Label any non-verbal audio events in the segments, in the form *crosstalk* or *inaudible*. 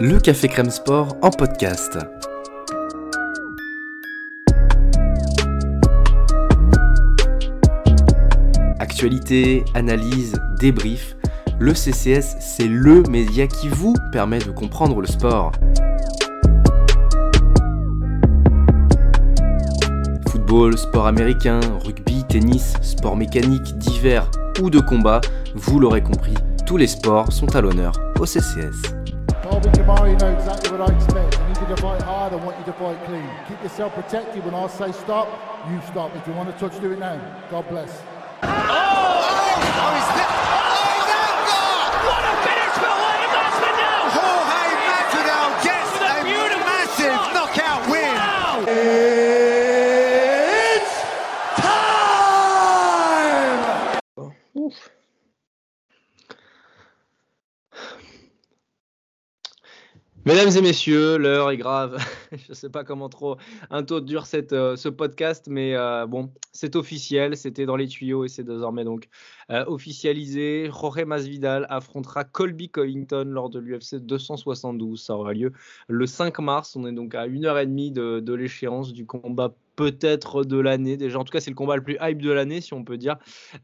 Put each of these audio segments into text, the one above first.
le Café Crème Sport en podcast. Actualité, analyse, débrief, le CCS, c'est le média qui vous permet de comprendre le sport. Football, sport américain, rugby, tennis, sport mécanique, divers ou de combat, vous l'aurez compris, tous les sports sont à l'honneur au CCS. Colby Kamari know exactly what I expect. I need you to fight hard, I want you to fight clean. Keep yourself protected when I say stop, you stop. If you want to touch, do it now. God bless. Oh! Oh my God! What a finish for William Masvidal! Jorge Masvidal gets a a massive knockout win. Wow! Mesdames et messieurs, l'heure est grave. *laughs* Je ne sais pas comment trop un taux dure cette, euh, ce podcast, mais euh, bon, c'est officiel, c'était dans les tuyaux et c'est désormais donc euh, officialisé. Jorge Masvidal affrontera Colby Covington lors de l'UFC 272. Ça aura lieu le 5 mars. On est donc à une heure et demie de, de l'échéance du combat peut-être de l'année déjà. En tout cas, c'est le combat le plus hype de l'année, si on peut dire.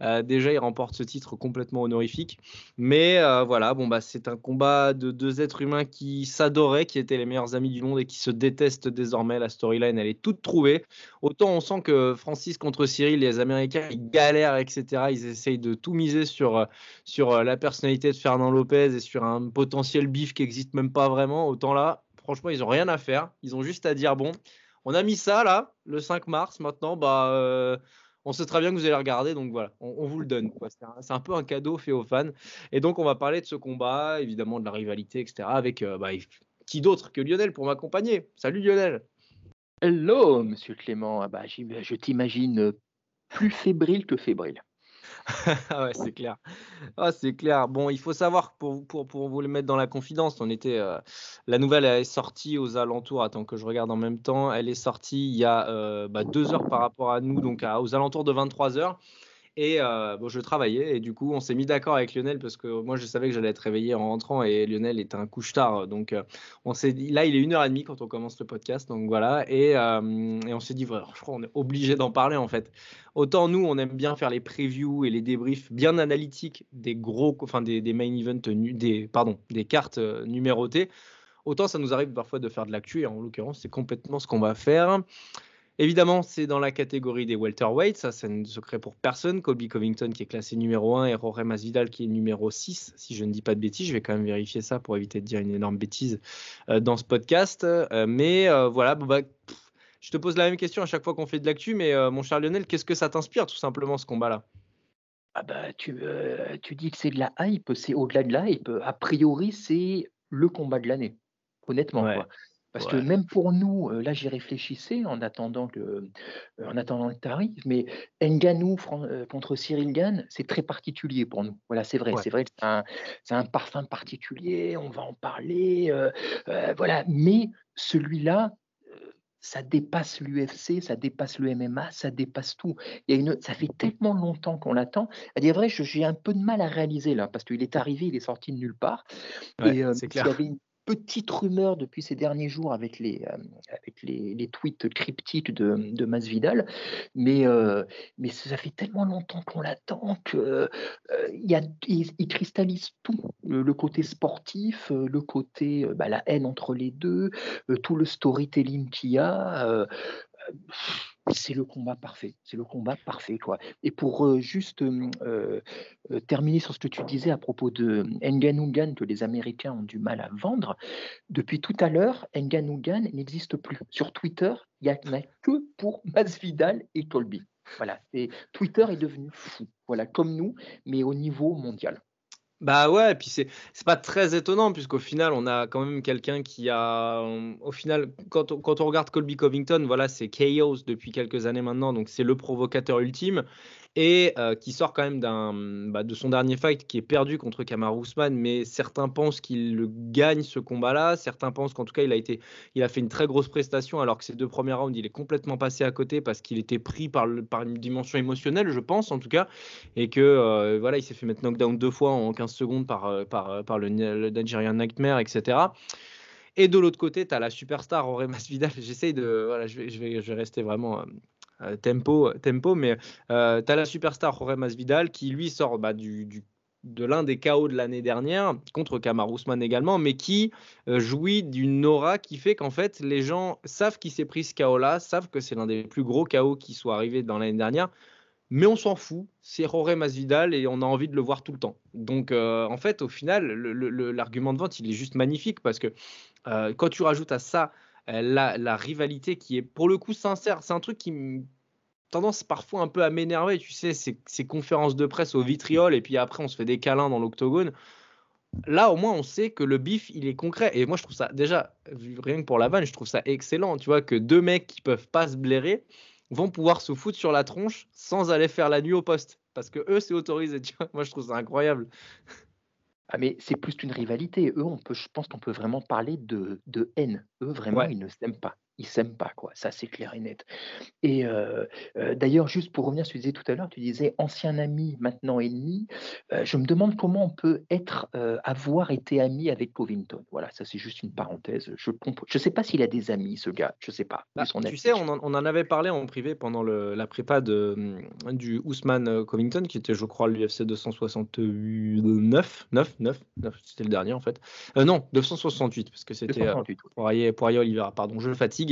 Euh, déjà, il remporte ce titre complètement honorifique. Mais euh, voilà, bon bah c'est un combat de deux êtres humains qui s'adoraient, qui étaient les meilleurs amis du monde et qui se détestent désormais. La storyline, elle est toute trouvée. Autant on sent que Francis contre Cyril, les Américains, ils galèrent, etc. Ils essayent de tout miser sur, euh, sur la personnalité de Fernand Lopez et sur un potentiel bif qui n'existe même pas vraiment. Autant là, franchement, ils ont rien à faire. Ils ont juste à dire bon, on a mis ça là, le 5 mars. Maintenant, bah, euh, on sait très bien que vous allez regarder, donc voilà, on, vous le donne. C'est un, peu un cadeau fait aux fans. Et donc, on va parler de ce combat, évidemment de la rivalité, etc. Avec euh, bah, qui d'autre que Lionel pour m'accompagner? Salut Lionel. Hello, monsieur Clément. Ah bah, je t'imagine euh, plus fébrile que fébrile. Ah ouais, c'est clair. Ah, c'est clair. Bon, il faut savoir, pour, pour, pour vous le mettre dans la confidence, on était, euh, la nouvelle elle est sortie aux alentours, attends que je regarde en même temps, elle est sortie il y a euh, bah, deux heures par rapport à nous, donc aux alentours de 23 heures. Et euh, bon, je travaillais et du coup, on s'est mis d'accord avec Lionel parce que moi, je savais que j'allais être réveillé en rentrant et Lionel était un couche-tard. Donc, euh, on s'est là, il est 1h30 quand on commence le podcast. Donc voilà. Et, euh, et on s'est dit, je crois qu'on est obligé d'en parler en fait. Autant nous, on aime bien faire les previews et les débriefs bien analytiques des gros, enfin des, main events, des, pardon, des cartes numérotées. Autant ça nous arrive parfois de faire de l'actu et en l'occurrence, c'est complètement ce qu'on va faire. Évidemment, c'est dans la catégorie des welterweights, ça c'est un secret pour personne. Colby Covington qui est classé numéro 1 et Jorge Masvidal qui est numéro 6, si je ne dis pas de bêtises. Je vais quand même vérifier ça pour éviter de dire une énorme bêtise euh, dans ce podcast. Euh, mais euh, voilà, bah, pff, je te pose la même question à chaque fois qu'on fait de l'actu, mais mon cher Lionel, qu'est-ce que ça t'inspire tout simplement ce combat-là? Ah bah, tu, tu dis que c'est de la hype, c'est au-delà de la hype. A priori, c'est le combat de l'année, honnêtement. Ouais, quoi. Parce que même pour nous, euh, là j'y réfléchissais en attendant, que, euh, en attendant le tarif, mais Ngannou Fran- euh, contre Cyril Gann, c'est très particulier pour nous. Voilà, c'est vrai, Ouais. c'est vrai que c'est un, parfum particulier, on va en parler, euh, euh, voilà. Mais celui-là, ça dépasse l'UFC, ça dépasse le MMA, ça dépasse tout. Il y a une, ça fait tellement longtemps qu'on l'attend. À dire vrai, j'ai un peu de mal à réaliser là, parce qu'il est arrivé, il est sorti de nulle part. Ouais, Et euh, y avait une petite rumeur depuis ces derniers jours avec les, euh, tweets cryptiques de, de Masvidal, mais, euh, mais ça fait tellement longtemps qu'on l'attend que euh, il, cristallise tout, le, côté sportif, le côté bah, la haine entre les deux, tout le storytelling qu'il y a. c'est le combat parfait, c'est le combat parfait quoi. Et pour euh, juste euh, euh, terminer sur ce que tu disais à propos de Ngannou Gan que les Américains ont du mal à vendre, depuis tout à l'heure, Ngannou Gan n'existe plus. Sur Twitter, il n'y en a que pour *laughs* Masvidal et Colby. Voilà, Twitter est devenu fou, voilà, comme nous, mais au niveau mondial. Bah ouais, et puis c'est c'est pas très étonnant puisqu'au final on a quand même quelqu'un qui a au final quand on, quand on regarde Colby Covington, voilà, c'est Chaos depuis quelques années maintenant, donc c'est le provocateur ultime et euh, qui sort quand même bah, de son dernier fight qui est perdu contre Kamaru Usman, mais certains pensent qu'il gagne ce combat-là, certains pensent qu'en tout cas il a été il a fait une très grosse prestation alors que ces deux premiers rounds, il est complètement passé à côté parce qu'il était pris par une dimension émotionnelle, je pense en tout cas et que euh, voilà, il s'est fait mettre knockdown deux fois en 15 secondes par, euh, par, le, le Nigerian Nightmare, etc. Et de l'autre côté, tu as la superstar Auré Masvidal. *laughs* J'essaye de. Voilà, je vais rester vraiment. Tempo, tempo, mais tu as la superstar Jorge Masvidal qui lui sort bah, du, de l'un des chaos de l'année dernière, contre Kamar Ousmane également, mais qui euh, jouit d'une aura qui fait qu'en fait, les gens savent qu'il s'est pris ce chaos-là, savent que c'est l'un des plus gros chaos qui soit arrivé dans l'année dernière, mais on s'en fout. C'est Jorge Masvidal et on a envie de le voir tout le temps. Donc, euh, en fait, au final, l'argument de vente, il est juste magnifique parce que euh, quand tu rajoutes à ça la, la, rivalité qui est pour le coup sincère, c'est un truc qui, tendance parfois un peu à m'énerver, tu sais, ces, ces, conférences de presse au vitriol et puis après on se fait des câlins dans l'octogone. Là, au moins, on sait que le bif, il est concret. Et moi, je trouve ça, déjà, rien que pour la vanne, je trouve ça excellent. Tu vois, que deux mecs qui peuvent pas se blairer vont pouvoir se foutre sur la tronche sans aller faire la nuit au poste. Parce que eux, c'est autorisé. Tu vois moi, je trouve ça incroyable. Ah, mais c'est plus qu'une rivalité. Eux, on peut, je pense qu'on peut vraiment parler de, de haine. Eux, vraiment, ils ne s'aiment pas ils s'aiment pas, quoi. Ça, c'est clair et net. Et d'ailleurs, juste pour revenir sur ce que tu disais tout à l'heure, tu disais ancien ami, maintenant ennemi. je me demande comment on peut être, avoir été ami avec Covington. Voilà, ça, c'est juste une parenthèse. Je ne je sais pas s'il a des amis, ce gars. Je sais pas. Bah, tu sais, on en, avait parlé en privé pendant le, la prépa de, mmh, du Ousmane Covington, qui était, je crois, l'UFC 269. 9, 9, 9 c'était le dernier, en fait. non, 268, parce que c'était Poirier, Poirier Oliveira. Pardon, je fatigue.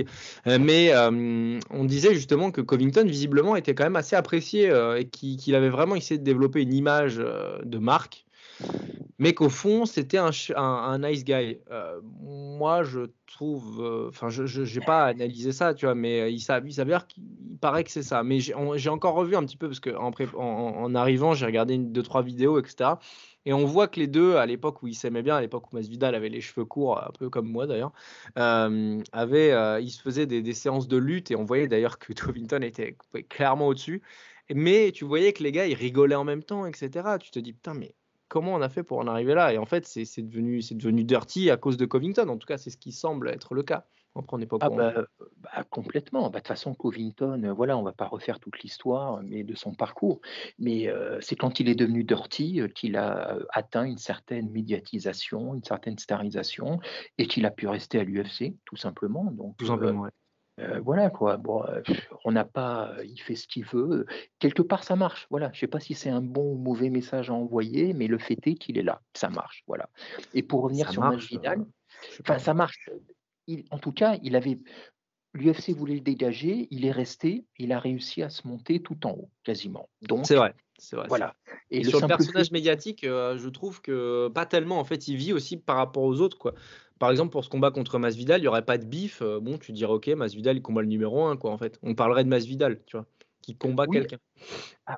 Euh, mais euh, on disait justement que Covington, visiblement, était quand même assez apprécié euh, et qu'il avait vraiment essayé de développer une image de marque mais qu'au fond, c'était un, nice guy. moi, je trouve, enfin, je n'ai pas analysé ça, tu vois, mais il, s'avère qu'il paraît que c'est ça. Mais j'ai encore revu un petit peu parce qu'en en, en, arrivant, j'ai regardé une, deux, trois vidéos, etc. Et on voit que les deux, à l'époque où ils s'aimaient bien, à l'époque où Masvidal avait les cheveux courts, un peu comme moi d'ailleurs, euh, euh, ils se faisaient des, séances de lutte et on voyait d'ailleurs que *laughs* Covington était clairement au-dessus. Mais tu voyais que les gars, ils rigolaient en même temps, etc. Tu te dis, putain, mais comment on a fait pour en arriver là? Et en fait, c'est devenu, devenu dirty à cause de Covington. En tout cas, c'est ce qui semble être le cas. Après, on n'est pas ah bah, bah, complètement. Bah, de toute façon, Covington, euh, voilà, on va pas refaire toute l'histoire, mais de son parcours. Mais euh, c'est quand il est devenu dirty euh, qu'il a atteint une certaine médiatisation, une certaine starisation, et qu'il a pu rester à l'UFC, tout simplement. Donc, tout simplement. voilà quoi. Bon, on n'a pas, il fait ce qu'il veut. Quelque part, ça marche. Voilà. Je sais pas si c'est un bon ou mauvais message à envoyer, mais le fait est qu'il est là. Ça marche. Voilà. Et pour revenir sur Masvidal, enfin, ça marche en tout cas, il avait l'UFC voulait le dégager, il est resté, il a réussi à se monter tout en haut, quasiment. Donc c'est vrai, c'est vrai. Voilà. Et, sur le personnage médiatique, euh, je trouve que pas tellement. En fait, il vit aussi par rapport aux autres, quoi. Par exemple, pour ce combat contre Masvidal, il n'y aurait pas de bif. Euh, bon, tu dirais ok, Masvidal, il combat le numéro 1, quoi. En fait, on parlerait de Masvidal, tu vois qui combat quelqu'un.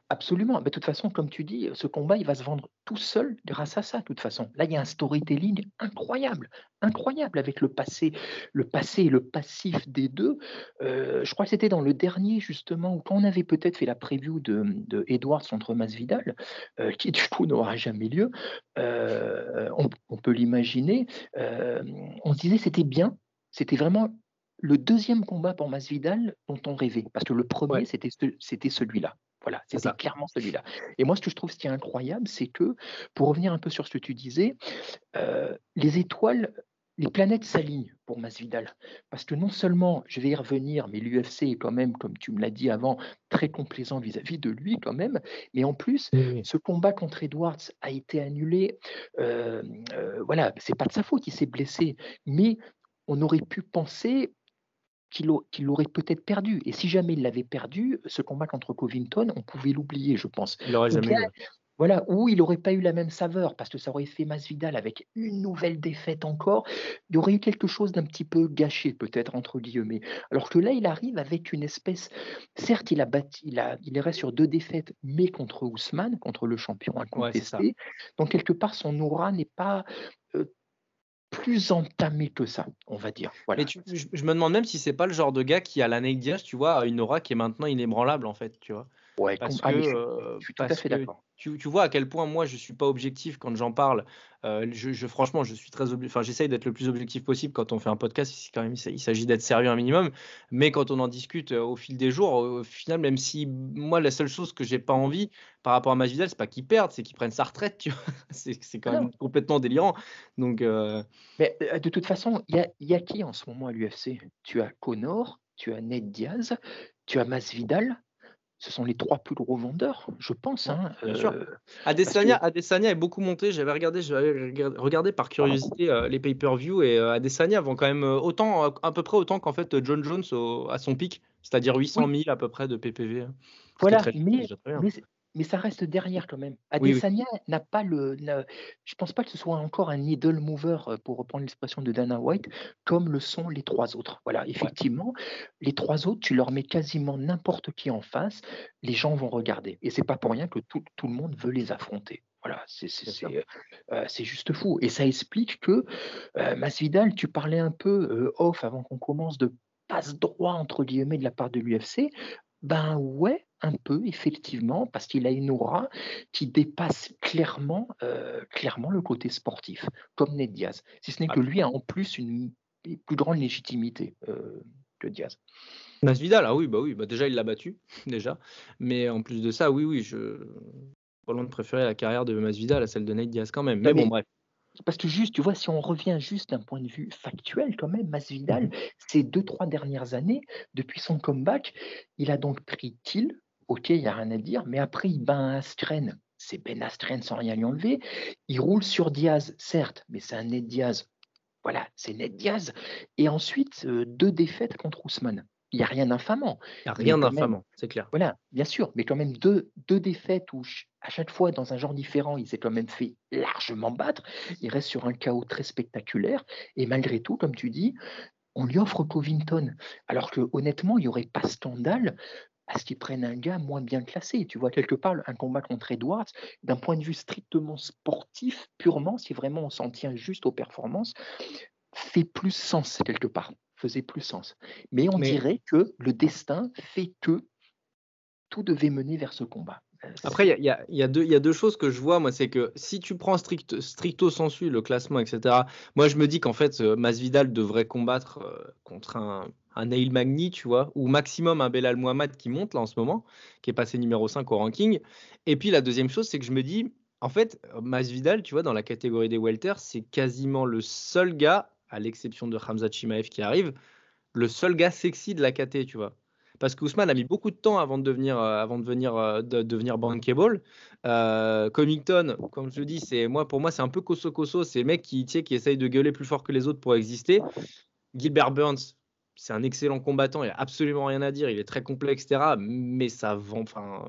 Absolument. Mais de toute façon, comme tu dis, ce combat, il va se vendre tout seul grâce à ça, de toute façon. Là, il y a un storytelling incroyable, incroyable avec le passé, le passé et le passif des deux. Euh, je crois que c'était dans le dernier, justement, où quand on avait peut-être fait la preview de, de Edwards contre Masvidal, euh, qui du coup n'aura jamais lieu, euh, on, on, peut l'imaginer, on se disait c'était bien, c'était vraiment le deuxième combat pour Masvidal dont on rêvait, parce que le premier, c'était c'était celui-là. Voilà, c'était clairement celui-là. Et moi, ce que je trouve ce qui est incroyable, c'est que, pour revenir un peu sur ce que tu disais, euh, les étoiles, les planètes s'alignent pour Masvidal. Parce que non seulement, je vais y revenir, mais l'UFC est quand même, comme tu me l'as dit avant, très complaisant vis-à-vis de lui quand même. Mais en plus, ce combat contre Edwards a été annulé. Euh, euh, voilà, c'est pas de sa faute, il s'est blessé. Mais on aurait pu penser qu'il l'aurait peut-être perdu. Et si jamais il l'avait perdu, ce combat contre Covington, on pouvait l'oublier, je pense. Il aurait jamais voilà, ou il n'aurait pas eu la même saveur, parce que ça aurait fait Masvidal avec une nouvelle défaite encore. Il y aurait eu quelque chose d'un petit peu gâché, peut-être, entre guillemets. Alors que là, il arrive avec une espèce. Certes, il a bâti, il, a, il est sur deux défaites, mais contre Ousmane, contre le champion incontesté. Donc, quelque part, son aura n'est pas euh, plus entamé que ça, on va dire. Voilà. Mais je, me demande même si c'est pas le genre de gars qui, à l'anecdote, tu vois, a une aura qui est maintenant inébranlable, en fait, tu vois. Ouais, parce ah, que, je, euh, je suis tout à fait d'accord. tu, tu vois à quel point moi je suis pas objectif quand j'en parle. Euh, je, je- franchement, je suis très, enfin, j'essaye d'être le plus objectif possible quand on fait un podcast. ici, Quand même, il s'agit d'être sérieux un minimum. Mais quand on en discute euh, au fil des jours, au final, même si moi la seule chose que j'ai pas envie par rapport à Masvidal, c'est pas qu'il perde, c'est qu'il prenne sa retraite. Tu *laughs* c'est quand Ah non. même complètement délirant. Donc euh, Mais de toute façon, il y a, y a qui en ce moment à l'UFC Tu as Connor, tu as Ned Diaz, tu as Masvidal. Ce sont les trois plus gros vendeurs, je pense. Hein, bien sûr. euh, Adesanya, Adesanya est beaucoup monté. J'avais regardé, j'avais regardé par curiosité euh, les pay-per-view et euh, Adesanya vend quand même euh, autant, à peu près autant qu'en fait John Jones au- à son pic, c'est-à-dire 800 000 à peu près de PPV. hein. Voilà, mais, mais, mais ça reste derrière quand même. Oui, oui. Adesanya n'a pas le. Je pense pas que ce soit encore un needle mover, euh, pour reprendre l'expression de Dana White, comme le sont les trois autres. Voilà, effectivement, les trois autres, tu leur mets quasiment n'importe qui en face, les gens vont regarder. Et c'est pas pour rien que tout, tout le monde veut les affronter. Voilà, c'est euh, c'est juste fou. Et ça explique que euh, Masvidal, tu parlais un peu euh, off avant qu'on commence de passe droit entre guillemets de la part de l'UFC. Ben ouais, un peu, effectivement, parce qu'il a une aura qui dépasse clairement, euh, clairement le côté sportif, comme Ned Diaz. Si ce n'est que lui a en plus une plus grande légitimité euh, que Diaz. Masvidal, ah oui, bah oui, bah déjà il l'a battu, *laughs* déjà. Mais en plus de ça, oui, oui, je pas loin de préférer la carrière de Masvidal à celle de Nate Diaz quand même. Mais bon, mais- bref. Parce que juste, tu vois, si on revient juste d'un point de vue factuel, quand même, Masvidal, ces deux, trois dernières années, depuis son comeback, il a donc pris Till, ok, il n'y a rien à dire, mais après, il bat un Askren, c'est Ben Askren sans rien lui enlever. Il roule sur Diaz, certes, mais c'est un Ned Diaz. Voilà, c'est Ned Diaz. Et ensuite, euh, deux défaites contre Ousmane. Il n'y a rien d'infamant. Il n'y a rien d'infamant, c'est clair. Voilà, bien sûr, mais quand même deux, deux défaites où à chaque fois dans un genre différent, il s'est quand même fait largement battre. Il reste sur un chaos très spectaculaire et malgré tout, comme tu dis, on lui offre Covington. Alors que honnêtement, il n'y aurait pas scandale à ce qu'ils prennent un gars moins bien classé. Tu vois, quelque part, un combat contre Edwards, d'un point de vue strictement sportif, purement, si vraiment on s'en tient juste aux performances, fait plus sens quelque part, faisait plus sens. Mais on Mais- dirait que le destin fait que tout devait mener vers ce combat. Euh, Après, il y a- y, y deux- il y a deux choses que je vois, moi, c'est que si tu prends strict, stricto sensu le classement, etc., moi je me dis qu'en fait, euh, Masvidal devrait combattre euh, contre un, un Neil Magny, tu vois, ou maximum un Belal Muhammad qui monte là en ce moment, qui est passé numéro 5 au ranking. Et puis la deuxième chose, c'est que je me dis, en fait, Masvidal, tu vois, dans la catégorie des welters, c'est quasiment le seul gars, à l'exception de Hamza Chimaev qui arrive, le seul gars sexy de la KT, tu vois. Parce qu'Ousmane a mis beaucoup de temps avant de devenir, euh, avant de devenir, euh, de devenir bankable. Euh, Covington, comme je dis, c'est moi, pour moi, c'est un peu coso-coso. C'est le mec qui, qui essaye de gueuler plus fort que les autres pour exister. Gilbert Burns, c'est un excellent combattant. Il a absolument rien à dire. Il est très complet, etc. Mais ça vend. Enfin,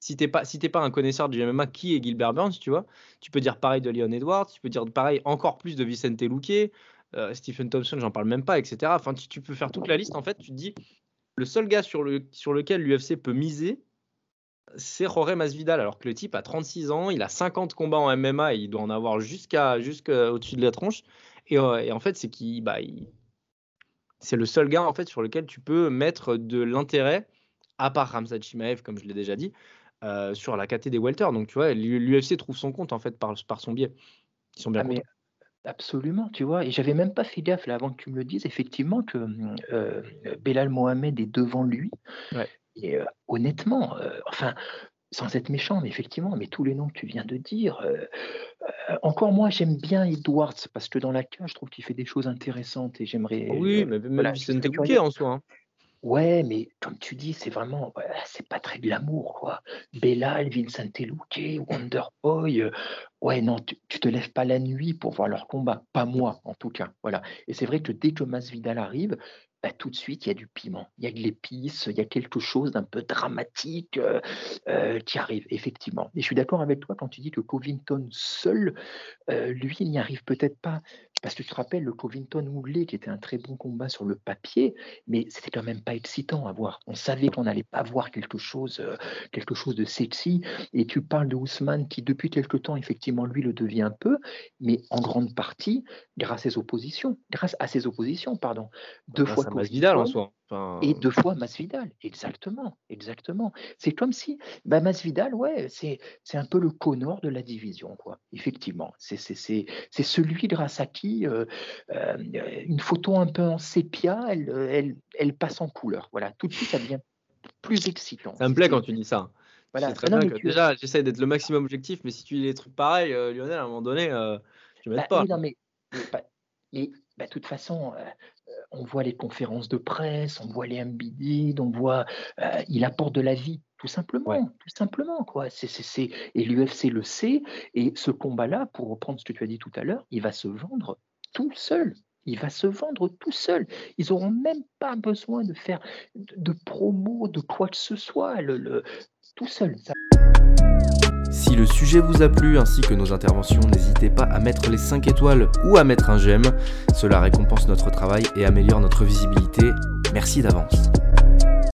si t'es pas, si pas un connaisseur du MMA, qui est Gilbert Burns, tu vois Tu peux dire pareil de Leon Edwards. Tu peux dire pareil encore plus de Vicente Luque. euh, Stephen Thompson, j'en parle même pas, etc. Enfin, tu, tu peux faire toute la liste. En fait, tu te dis, le seul gars sur, le, sur lequel l'UFC peut miser, c'est Jorge Masvidal. Alors que le type a 36 ans, il a 50 combats en MMA il doit en avoir jusqu'à jusqu'à au-dessus de la tronche. Et, euh, et en fait, c'est qu'il bah, c'est le seul gars en fait sur lequel tu peux mettre de l'intérêt, à part Ramzat Chimaev, comme je l'ai déjà dit, euh, sur la KT des welter. Donc tu vois, l'UFC trouve son compte en fait par, par son biais. Ils sont bien Ah, mais absolument, tu vois. Et j'avais même pas fait gaffe là avant que tu me le dises, effectivement, que euh, Belal Mohamed est devant lui. Ouais. Et euh, honnêtement, enfin, sans être méchant, mais effectivement, mais tous les noms que tu viens de dire, euh, euh, encore moi, j'aime bien Edwards parce que dans la cage, je trouve qu'il fait des choses intéressantes et j'aimerais. Oui, euh, mais même voilà, curieux. en soi. hein. Ouais, mais comme tu dis, c'est vraiment, c'est pas très glamour, quoi. Belal, Vincent Luque, Wonder Boy, ouais, non, tu, tu te lèves pas la nuit pour voir leur combat, pas moi en tout cas, voilà. Et c'est vrai que dès que Masvidal arrive, bah, tout de suite il y a du piment, il y a de l'épice, il y a quelque chose d'un peu dramatique euh, euh, qui arrive effectivement. Et je suis d'accord avec toi quand tu dis que Covington seul, euh, lui, il n'y arrive peut-être pas, parce que tu te rappelles le Covington Woodley qui était un très bon combat sur le papier mais c'était quand même pas excitant à voir. On savait qu'on n'allait pas voir quelque chose, euh, quelque chose de sexy. Et tu parles de Ousmane qui, depuis quelque temps, effectivement, lui le devient un peu, mais en grande partie grâce à ses oppositions, grâce à ses oppositions, pardon. Deux Grâce fois Masvidal en soi. Et deux fois Masvidal, exactement, exactement. C'est comme si bah, Masvidal, ouais, c'est c'est un peu le Connor de la division, quoi. Effectivement, c'est c'est c'est celui grâce à qui euh, euh, une photo un peu en sépia, elle, elle elle passe en couleur. Voilà, tout de suite, ça devient plus excitant. Ça me plaît quand tu dis ça. Voilà. Très bien Déjà, j'essaie d'être le maximum objectif, mais si tu dis des trucs pareils, euh, Lionel, à un moment donné, tu m'aides bah, pas. non, mais, mais, bah, de toute façon, on voit les conférences de presse, on voit les MBD, on voit, euh, il apporte de la vie, tout simplement, tout simplement quoi. C'est, et l'UFC le sait. Et ce combat-là, pour reprendre ce que tu as dit tout à l'heure, il va se vendre tout seul. Il va se vendre tout seul. Ils n'auront même pas besoin de faire de, promo, de quoi que ce soit. Le, tout seul. Si le sujet vous a plu ainsi que nos interventions, n'hésitez pas à mettre les 5 étoiles ou à mettre un j'aime. Cela récompense notre travail et améliore notre visibilité. Merci d'avance.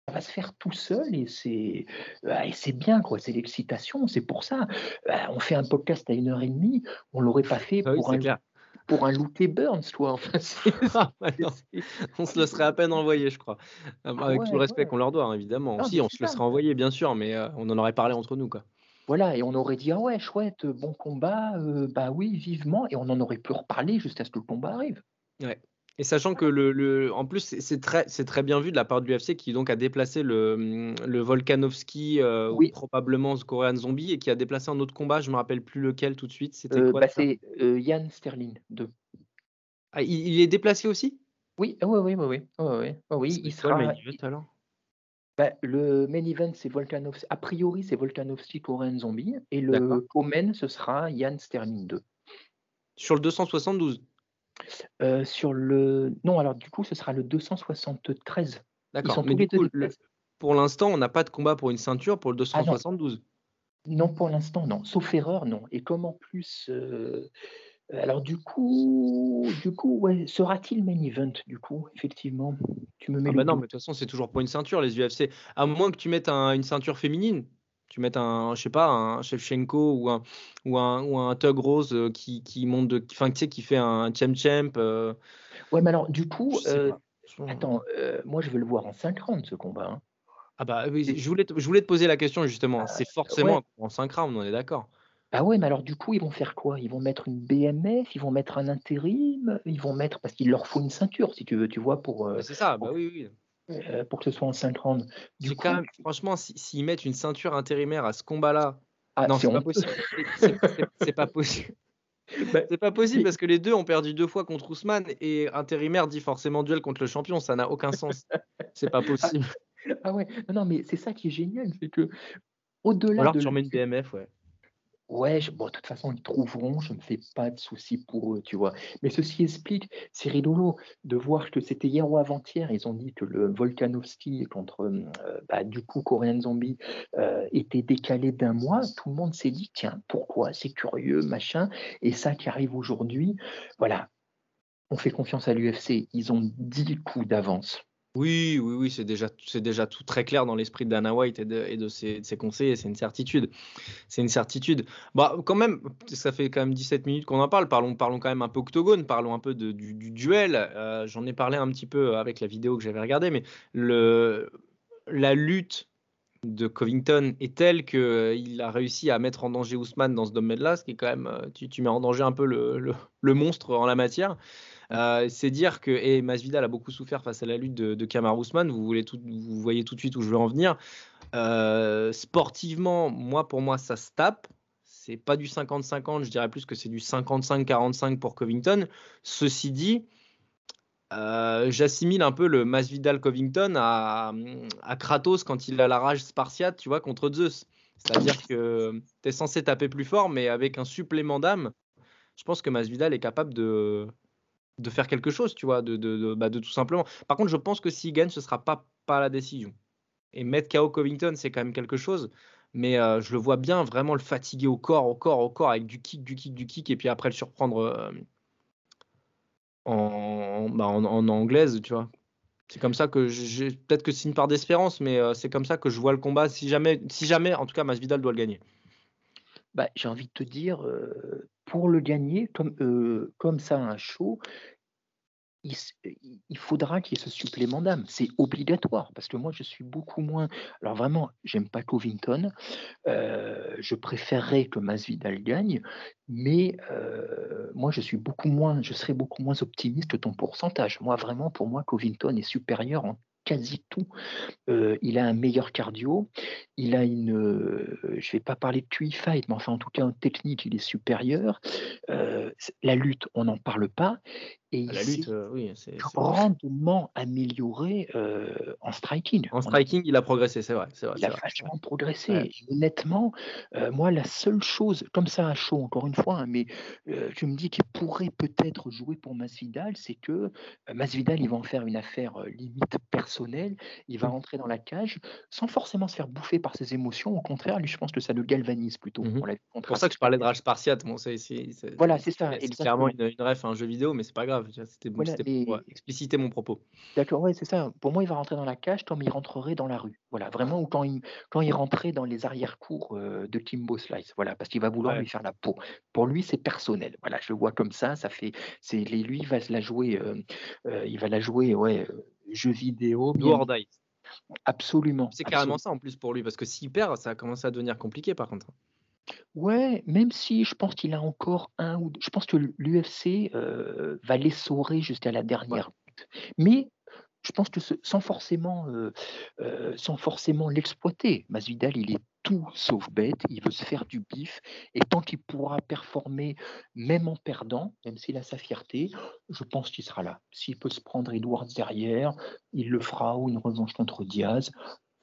Ça va se faire tout seul et c'est bah, c'est bien quoi, c'est l'excitation, c'est pour ça. Bah, on fait un podcast à une heure et demie, on l'aurait pas fait ah pour un pour un looté Burns, toi. Enfin, *laughs* ah, on se le serait à peine envoyé, je crois. Ah Avec tout le respect qu'on leur doit, hein, évidemment. si, on se le serait envoyé, bien sûr, mais euh, on en aurait parlé entre nous, quoi. Voilà, et on aurait dit: «Ah ouais, chouette, bon combat, bah oui, vivement» et on en aurait pu reparler jusqu'à ce que le combat arrive. Ouais et sachant que le le en plus, c'est très c'est très bien vu de la part de l'UFC qui donc a déplacé le, mmh, le Volkanovski, ou probablement ce Korean Zombie et qui a déplacé un autre combat, je me rappelle plus lequel tout de suite, c'était quoi bah, c'est, Yann Sterling 2. Ah, il est déplacé aussi? Oui, oui, oui, oui, oui, oui, il sera? Bah, le main event, c'est Volkanovski. A priori, c'est Volkanovski Korean Zombie. Et le co-main, ce sera Yann Sterling 2. Sur le 272 euh, Sur le. Non, alors du coup, ce sera le 273. D'accord. Mais du coup, pour l'instant, on n'a pas de combat pour une ceinture pour le 272. Ah non. pour l'instant, non. Sauf erreur, non. Et comme en plus. Euh, alors du coup, du coup, ouais, sera-t-il main event du coup, effectivement? Tu me mets ah bah non, mais de toute façon, c'est toujours pour une ceinture les UFC. À moins que tu mettes une ceinture féminine, tu mettes un, je sais pas, un Shevchenko ou un ou un ou un Tug Rose euh, qui, qui monte de, enfin tu sais, qui fait un champ champ. Euh. Ouais, mais alors du coup, euh, attends, moi je veux le voir en 5 rounds ce combat. Hein. Ah bah oui, je voulais te, je voulais te poser la question justement. Ah, c'est forcément en 5 rounds, on est d'accord. Ah ouais, mais alors du coup, ils vont faire quoi? Ils vont mettre une BMF, ils vont mettre un intérim, ils vont mettre parce qu'il leur faut une ceinture si tu veux, tu vois? Pour, euh, c'est ça, bah oui, oui. Euh, pour que ce soit en 5 rounds. Du quand même franchement, s'ils mettent une ceinture intérimaire à ce combat-là, ah, non, c'est pas possible. C'est pas possible. *laughs* Bah, c'est pas possible parce que les deux ont perdu deux fois contre Ousmane et intérimaire dit forcément duel contre le champion, ça n'a aucun sens. C'est pas possible. Ah ouais, non, mais c'est ça qui est génial, c'est que au-delà alors tu remets une BMF, ouais. Ouais, bon, de toute façon, ils trouveront, je ne me fais pas de soucis pour eux, tu vois. Mais ceci explique, c'est rigolo de voir que c'était hier ou avant-hier, ils ont dit que le Volkanovski contre, euh, bah, du coup, Korean Zombie euh, était décalé d'un mois. Tout le monde s'est dit, tiens, pourquoi? C'est curieux, machin. Et ça qui arrive aujourd'hui, voilà, on fait confiance à l'UFC. Ils ont 10 coups d'avance. Oui, oui, oui, c'est déjà, c'est déjà tout très clair dans l'esprit de Dana White et de, ses, conseils, c'est une certitude. C'est une certitude. Bah, quand même, ça fait quand même 17 minutes qu'on en parle. Parlons, parlons quand même un peu octogone, parlons un peu du, duel. Euh, j'en ai parlé un petit peu avec la vidéo que j'avais regardée, mais la lutte de Covington est telle qu'il euh, a réussi à mettre en danger Ousmane dans ce domaine-là, ce qui est quand même, euh, tu, mets en danger un peu le monstre en la matière. Euh, c'est dire que et Masvidal a beaucoup souffert face à la lutte de, de Kamar. Vous, voyez tout de suite où je veux en venir. Euh, sportivement, moi pour moi, ça se tape. C'est pas du 50-50, je dirais plus que c'est du 55-45 pour Covington. Ceci dit, euh, j'assimile un peu le Masvidal Covington à, à, Kratos quand il a la rage spartiate, tu vois, contre Zeus. C'est-à-dire que tu es censé taper plus fort, mais avec un supplément d'âme. Je pense que Masvidal est capable de, de faire quelque chose, tu vois, de, de, bah, de, tout simplement. Par contre, je pense que s'il gagne, ce sera pas, la décision. Et mettre KO Covington, c'est quand même quelque chose. Mais euh, je le vois bien vraiment le fatiguer au corps, au corps, au corps, avec du kick, du kick, du kick, et puis après le surprendre euh, en, bah, en, en, anglaise, tu vois. C'est comme ça que j'ai. Peut-être que c'est une part d'espérance, mais euh, c'est comme ça que je vois le combat. Si jamais, si jamais en tout cas, Masvidal doit le gagner. Bah, j'ai envie de te dire, pour le gagner, comme, comme ça, un show, il, faudra qu'il y ait ce supplément d'âme. C'est obligatoire parce que moi, je suis beaucoup moins. Alors vraiment, j'aime pas Covington. Euh, je préférerais que Masvidal gagne, mais euh, moi, je suis beaucoup moins. Je serais beaucoup moins optimiste que ton pourcentage. Moi, vraiment, pour moi, Covington est supérieur en quasi tout. Euh, il a un meilleur cardio, il a une, euh, je vais pas parler de QI fight, mais enfin en tout cas en technique, il est supérieur. Euh, la lutte, on n'en parle pas. Et la lutte, oui, c'est grandement amélioré en striking. En striking, il a progressé, c'est vrai, Il a vachement progressé. Honnêtement, moi, la seule chose, comme ça à chaud, encore une fois, hein, mais je me dis qu'il pourrait peut-être jouer pour Masvidal, c'est que Masvidal, il va en faire une affaire limite personnelle. Il va mmh. rentrer dans la cage sans forcément se faire bouffer par ses émotions. Au contraire, lui, je pense que ça le galvanise plutôt. Mmh c'est pour ça que je parlais de rage spartiate. Bon, c'est, voilà, c'est ça. C'est clairement une, une ref, un jeu vidéo, mais c'est pas grave. C'était pour expliciter mon propos. D'accord, ouais, c'est ça. Pour moi, il va rentrer dans la cage comme il rentrerait dans la rue. Voilà, vraiment, ou quand il, quand il rentrait dans les arrière-cours euh, de Kimbo Slice. Voilà, parce qu'il va vouloir lui faire la peau. Pour lui, c'est personnel. Voilà, je le vois comme ça. Ça fait, c'est lui, il va la jouer, euh, euh, il va la jouer, ouais, jeu vidéo. Do Absolument. C'est carrément ça en plus pour lui, parce que s'il perd, ça commence à devenir compliqué par contre. Ouais, même si je pense qu'il a encore un ou deux je pense que l'UFC, euh, va l'essorer jusqu'à la dernière Mais je pense que sans forcément, euh, euh, sans forcément l'exploiter. Masvidal, il est tout sauf bête, il veut se faire du bif et tant qu'il pourra performer, même en perdant, même s'il a sa fierté, je pense qu'il sera là. S'il peut se prendre Edwards derrière, il le fera ou une revanche contre Diaz.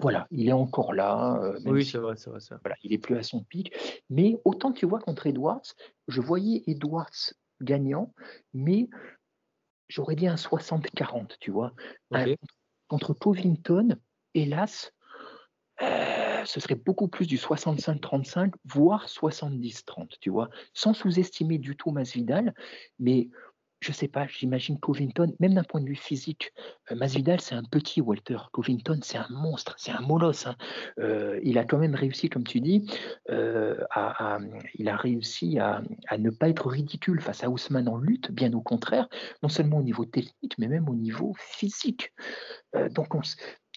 Voilà, il est encore là. Euh, oui, c'est vrai, c'est vrai, Voilà, il est plus à son pic. Mais autant tu vois contre Edwards, je voyais Edwards gagnant, mais j'aurais dit un 60-40, tu vois. contre Covington, hélas, euh, ce serait beaucoup plus du 65-35, voire 70-30, tu vois. Sans sous-estimer du tout Masvidal, mais je sais pas, j'imagine Covington, même d'un point de vue physique, euh, Masvidal, c'est un petit Walter. Covington, c'est un monstre, c'est un molosse. Hein. Euh, il a quand même réussi, comme tu dis, euh, à, il a réussi à, ne pas être ridicule face à Ousmane en lutte, bien au contraire, non seulement au niveau technique, mais même au niveau physique. donc, on,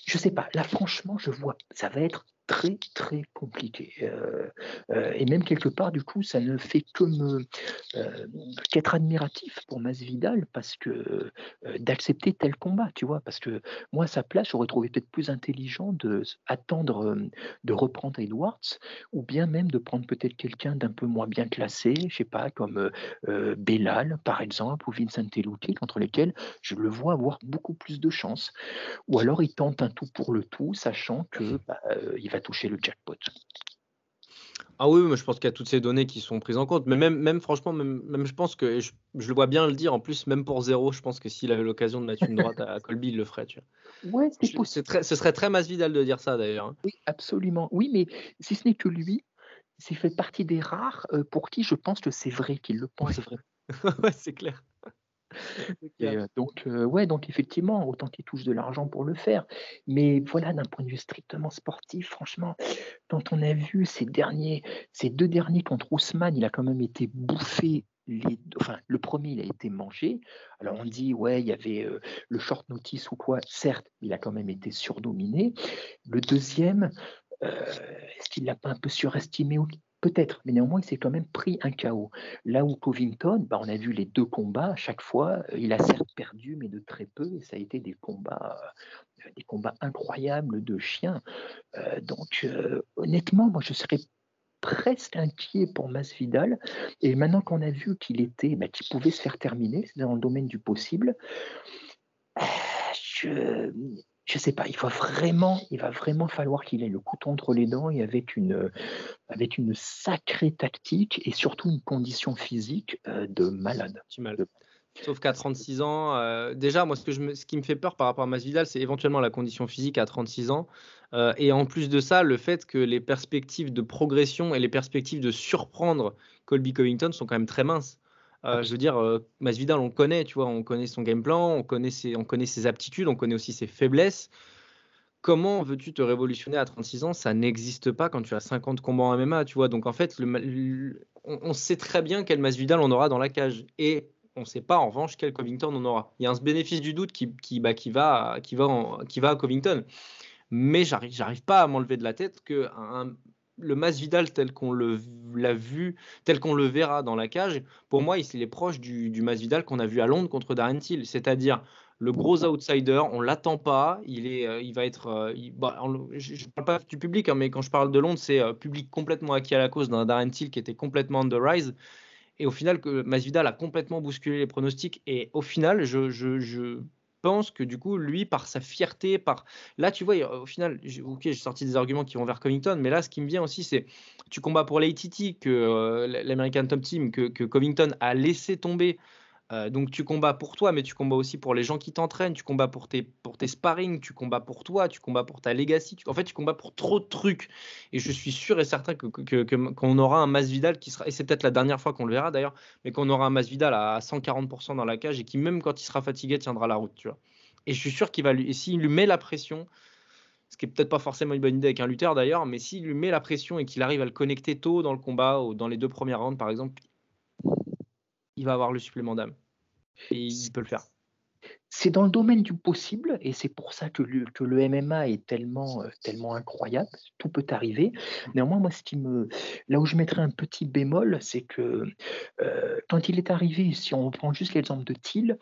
je sais pas, là, franchement, je vois, ça va être très très compliqué. Euh, euh, et même quelque part, du coup, ça ne fait que euh, qu'être admiratif pour Masvidal parce que d'accepter tel combat, tu vois. Parce que moi, à sa place, j'aurais trouvé peut-être plus intelligent de attendre de reprendre Edwards ou bien même de prendre peut-être quelqu'un d'un peu moins bien classé, je sais pas, comme Belal par exemple ou Vincent Teluti, entre lesquels je le vois avoir beaucoup plus de chance. Ou alors il tente un tout pour le tout, sachant que bah, va toucher le jackpot. Ah oui, mais je pense qu'il y a toutes ces données qui sont prises en compte. Mais même, même franchement, même, je pense que je, le vois bien le dire. En plus, même pour zéro, je pense que s'il avait l'occasion de mettre une droite à *laughs* Colby, il le ferait. Tu vois. Ouais, c'est Très, ce serait très Masvidal de dire ça d'ailleurs. Hein. Oui, absolument. Oui, mais si ce n'est que lui, c'est fait partie des rares euh, pour qui je pense que c'est vrai qu'il le pense vrai. *laughs* ouais, c'est clair. *laughs* Euh, donc, euh, donc effectivement, autant qu'il touche de l'argent pour le faire. Mais voilà, d'un point de vue strictement sportif, franchement, quand on a vu ces deux derniers contre Ousmane, il a quand même été bouffé. Les, enfin, le premier, il a été mangé. Alors on dit, il y avait euh, le short notice ou quoi. Certes, il a quand même été surdominé. Le deuxième, est-ce qu'il l'a pas un peu surestimé Peut-être, mais néanmoins, il s'est quand même pris un chaos. Là où Covington, bah, on a vu les deux combats, à chaque fois, euh, il a certes perdu, mais de très peu, et ça a été des combats, euh, des combats incroyables de chiens. Euh, donc, honnêtement, moi, je serais presque inquiet pour Masvidal. Et maintenant qu'on a vu qu'il était, bah, qu'il pouvait se faire terminer, c'est dans le domaine du possible, je, je sais pas, il va vraiment, il va vraiment falloir qu'il ait le couteau entre les dents et avec une, une sacrée tactique et surtout une condition physique euh, de malade. Sauf qu'à 36 ans, euh, déjà, moi, ce, qui me fait peur par rapport à Masvidal, c'est éventuellement la condition physique à 36 ans. Euh, et en plus de ça, le fait que les perspectives de progression et les perspectives de surprendre Colby Covington sont quand même très minces. Euh, je veux dire, euh, Masvidal, on connaît, tu vois, on connaît son game plan, on connaît, ses, on connaît ses aptitudes, on connaît aussi ses faiblesses. Comment veux-tu te révolutionner à 36 ans? Ça n'existe pas quand tu as 50 combats en MMA, tu vois. Donc en fait, on, sait très bien quel Masvidal on aura dans la cage. Et On ne sait pas en revanche quel Covington on aura. Il y a un bénéfice du doute qui, bah, va, qui, va qui va à Covington. Mais j'arrive, j'arrive pas à m'enlever de la tête que un, le Masvidal tel qu'on l'a vu, tel qu'on le verra dans la cage, pour moi, il est proche du, Masvidal qu'on a vu à Londres contre Darren Till. C'est-à-dire le gros outsider, on l'attend pas, il, est, euh, il va être. Euh, bah, je ne parle pas du public, hein, mais quand je parle de Londres, c'est euh, public complètement acquis à la cause d'un Darren Till qui était complètement on the rise. Et au final, que Masvidal a complètement bousculé les pronostics. Et au final, je, je pense que du coup, lui, par sa fierté, par là, tu vois, au final, j'ai sorti des arguments qui vont vers Covington, mais là, ce qui me vient aussi, c'est tu combats pour l'ATT, que euh, l'American Top Team, que, Covington a laissé tomber euh, donc tu combats pour toi, mais tu combats aussi pour les gens qui t'entraînent, tu combats pour tes, pour tes sparring, tu combats pour toi, tu combats pour ta legacy, en fait tu combats pour trop de trucs. Et je suis sûr et certain qu'on que, que, aura un Masvidal qui sera, et c'est peut-être la dernière fois qu'on le verra d'ailleurs, mais qu'on aura un Masvidal à 140% dans la cage et qui même quand il sera fatigué tiendra la route, tu vois. Et je suis sûr qu'il va lui, et s'il lui met la pression, ce qui est peut-être pas forcément une bonne idée avec un lutteur d'ailleurs, mais s'il lui met la pression et qu'il arrive à le connecter tôt dans le combat, dans les deux premières rounds par exemple, il va avoir le supplément d'âme. Et il peut le faire. C'est dans le domaine du possible, et c'est pour ça que le, que le MMA est tellement, euh, tellement incroyable. Tout peut arriver. Néanmoins, moi, ce qui me, là où je mettrais un petit bémol, c'est que euh, quand il est arrivé, si on prend juste l'exemple de Thiel,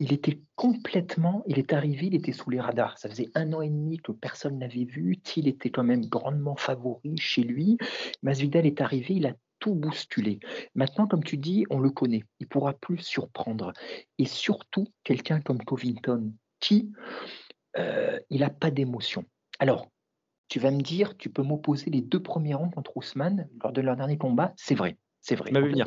il était complètement, il est arrivé, il était sous les radars. Ça faisait un an et demi que personne n'avait vu. Thiel était quand même grandement favori chez lui. Masvidal est arrivé, il a tout bousculé. Maintenant, comme tu dis, on le connaît. Il pourra plus surprendre. Et surtout, quelqu'un comme Covington, qui, euh, il n'a pas d'émotion. Alors, tu vas me dire, tu peux m'opposer les deux premiers rangs contre Ousmane lors de leur dernier combat? C'est vrai. C'est vrai. il y a,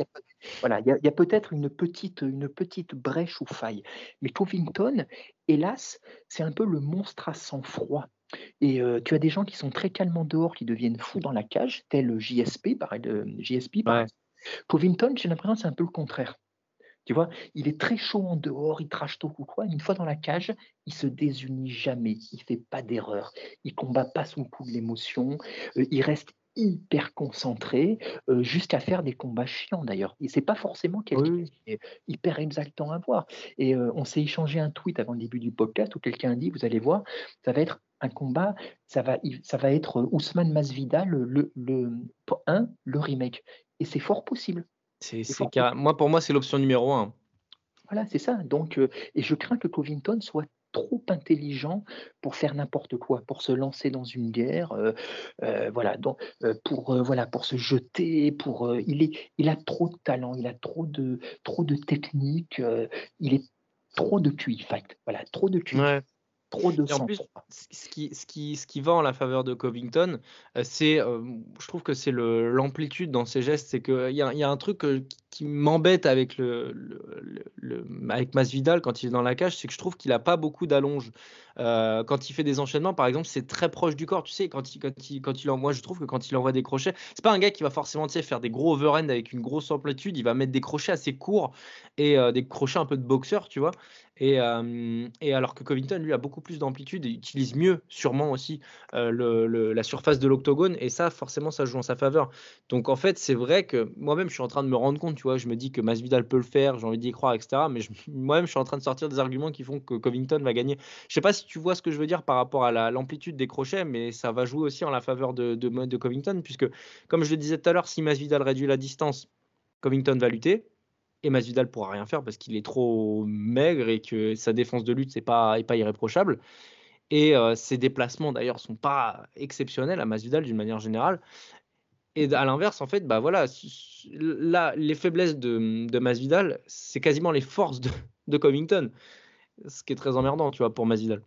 voilà, il y a, peut-être une petite, une petite brèche ou faille. Mais Covington, hélas, c'est un peu le monstre à sang-froid. Et euh, tu as des gens qui sont très calmement dehors, qui deviennent fous dans la cage, tel JSP, pareil, de, JSP. Covington, j'ai l'impression que c'est un peu le contraire. Tu vois, il est très chaud en dehors, il trash talk ou quoi. Une fois dans la cage, il se désunit jamais, il fait pas d'erreur, il combat pas sous le coup de l'émotion, euh, il reste hyper concentré, euh, jusqu'à faire des combats chiants d'ailleurs. Et c'est pas forcément quelqu'un qui est hyper exaltant à voir. Et euh, on s'est échangé un tweet avant le début du podcast où quelqu'un a dit, vous allez voir, ça va être un combat, ça va, ça va être euh, Ousmane Masvidal, le, le, un, le remake. Et c'est fort possible. C'est, moi, pour moi, c'est l'option numéro un. Voilà, c'est ça. Donc, et je crains que Covington soit trop intelligent pour faire n'importe quoi, pour se lancer dans une guerre, euh, euh, voilà, donc, euh, pour voilà, pour se jeter, pour il est, il a trop de talent, il a trop de trop de technique, il est trop de QI fight, voilà, trop de QI. Trop de en plus, ce qui, ce, qui, ce qui va en la faveur de Covington, c'est, je trouve que c'est l'amplitude dans ses gestes. C'est qu'il y, a, y a un truc qui m'embête avec, le, le, le, avec Masvidal quand il est dans la cage, c'est que je trouve qu'il n'a pas beaucoup d'allonge. Euh, quand il fait des enchaînements, par exemple, c'est très proche du corps. Tu sais, quand il, quand il, quand il envoie, je trouve que quand il envoie des crochets, c'est pas un gars qui va forcément faire des gros overhand avec une grosse amplitude. Il va mettre des crochets assez courts et euh, des crochets un peu de boxeur, tu vois. Et, euh, et, alors que Covington, lui, a beaucoup plus d'amplitude et utilise mieux, sûrement aussi, la surface de l'octogone. Et ça, forcément, ça joue en sa faveur. Donc, en fait, c'est vrai que moi-même, je suis en train de me rendre compte, tu vois, je me dis que Masvidal peut le faire, j'ai envie d'y croire, etc. Mais moi-même, je suis en train de sortir des arguments qui font que Covington va gagner. Je sais pas si tu vois ce que je veux dire par rapport à l'amplitude des crochets, mais ça va jouer aussi en la faveur de, Covington, puisque, comme je le disais tout à l'heure, si Masvidal réduit la distance, Covington va lutter. Et Masvidal pourra rien faire parce qu'il est trop maigre et que sa défense de lutte n'est pas, est pas irréprochable. Et euh, ses déplacements d'ailleurs sont pas exceptionnels à Masvidal d'une manière générale. Et à l'inverse, en fait, bah voilà, là, les faiblesses de, de Masvidal, c'est quasiment les forces de, de Covington. Ce qui est très emmerdant, tu vois, pour Masvidal.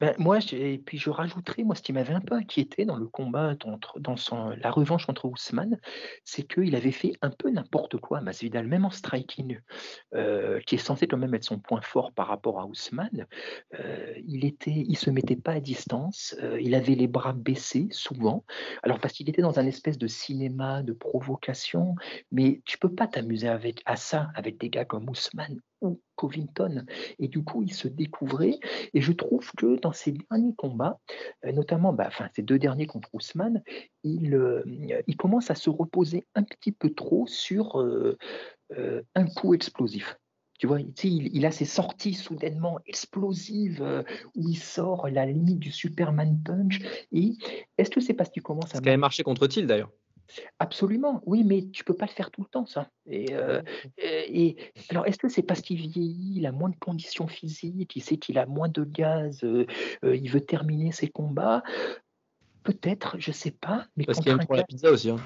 Ben, moi, et puis je rajouterais, moi, ce qui m'avait un peu inquiété dans le combat, entre, dans son, la revanche contre Ousmane, c'est qu'il avait fait un peu n'importe quoi, Masvidal, même en striking, euh, qui est censé quand même être son point fort par rapport à Ousmane. Euh, il était, il se mettait pas à distance, euh, il avait les bras baissés souvent. Alors parce qu'il était dans un espèce de cinéma de provocation, mais tu peux pas t'amuser avec à ça avec des gars comme Ousmane ou Covington. Et du coup, il se découvrait. Et je trouve que dans ces derniers combats, euh, notamment bah, enfin, ces deux derniers contre Ousmane, il, euh, il commence à se reposer un petit peu trop sur euh, un coup explosif. Tu vois, il, il, a ses sorties soudainement explosives où il sort la limite du Superman punch. Et est-ce que c'est parce qu'il commence à. Ce qui avait marché contre Thiel d'ailleurs. Absolument, oui, mais tu peux pas le faire tout le temps, ça. Et, euh, et alors, est-ce que c'est parce qu'il vieillit, il a moins de conditions physiques, il sait qu'il a moins de gaz, euh, il veut terminer ses combats? Peut-être, je sais pas. Mais parce qu'il aime trop la pizza aussi. Hein.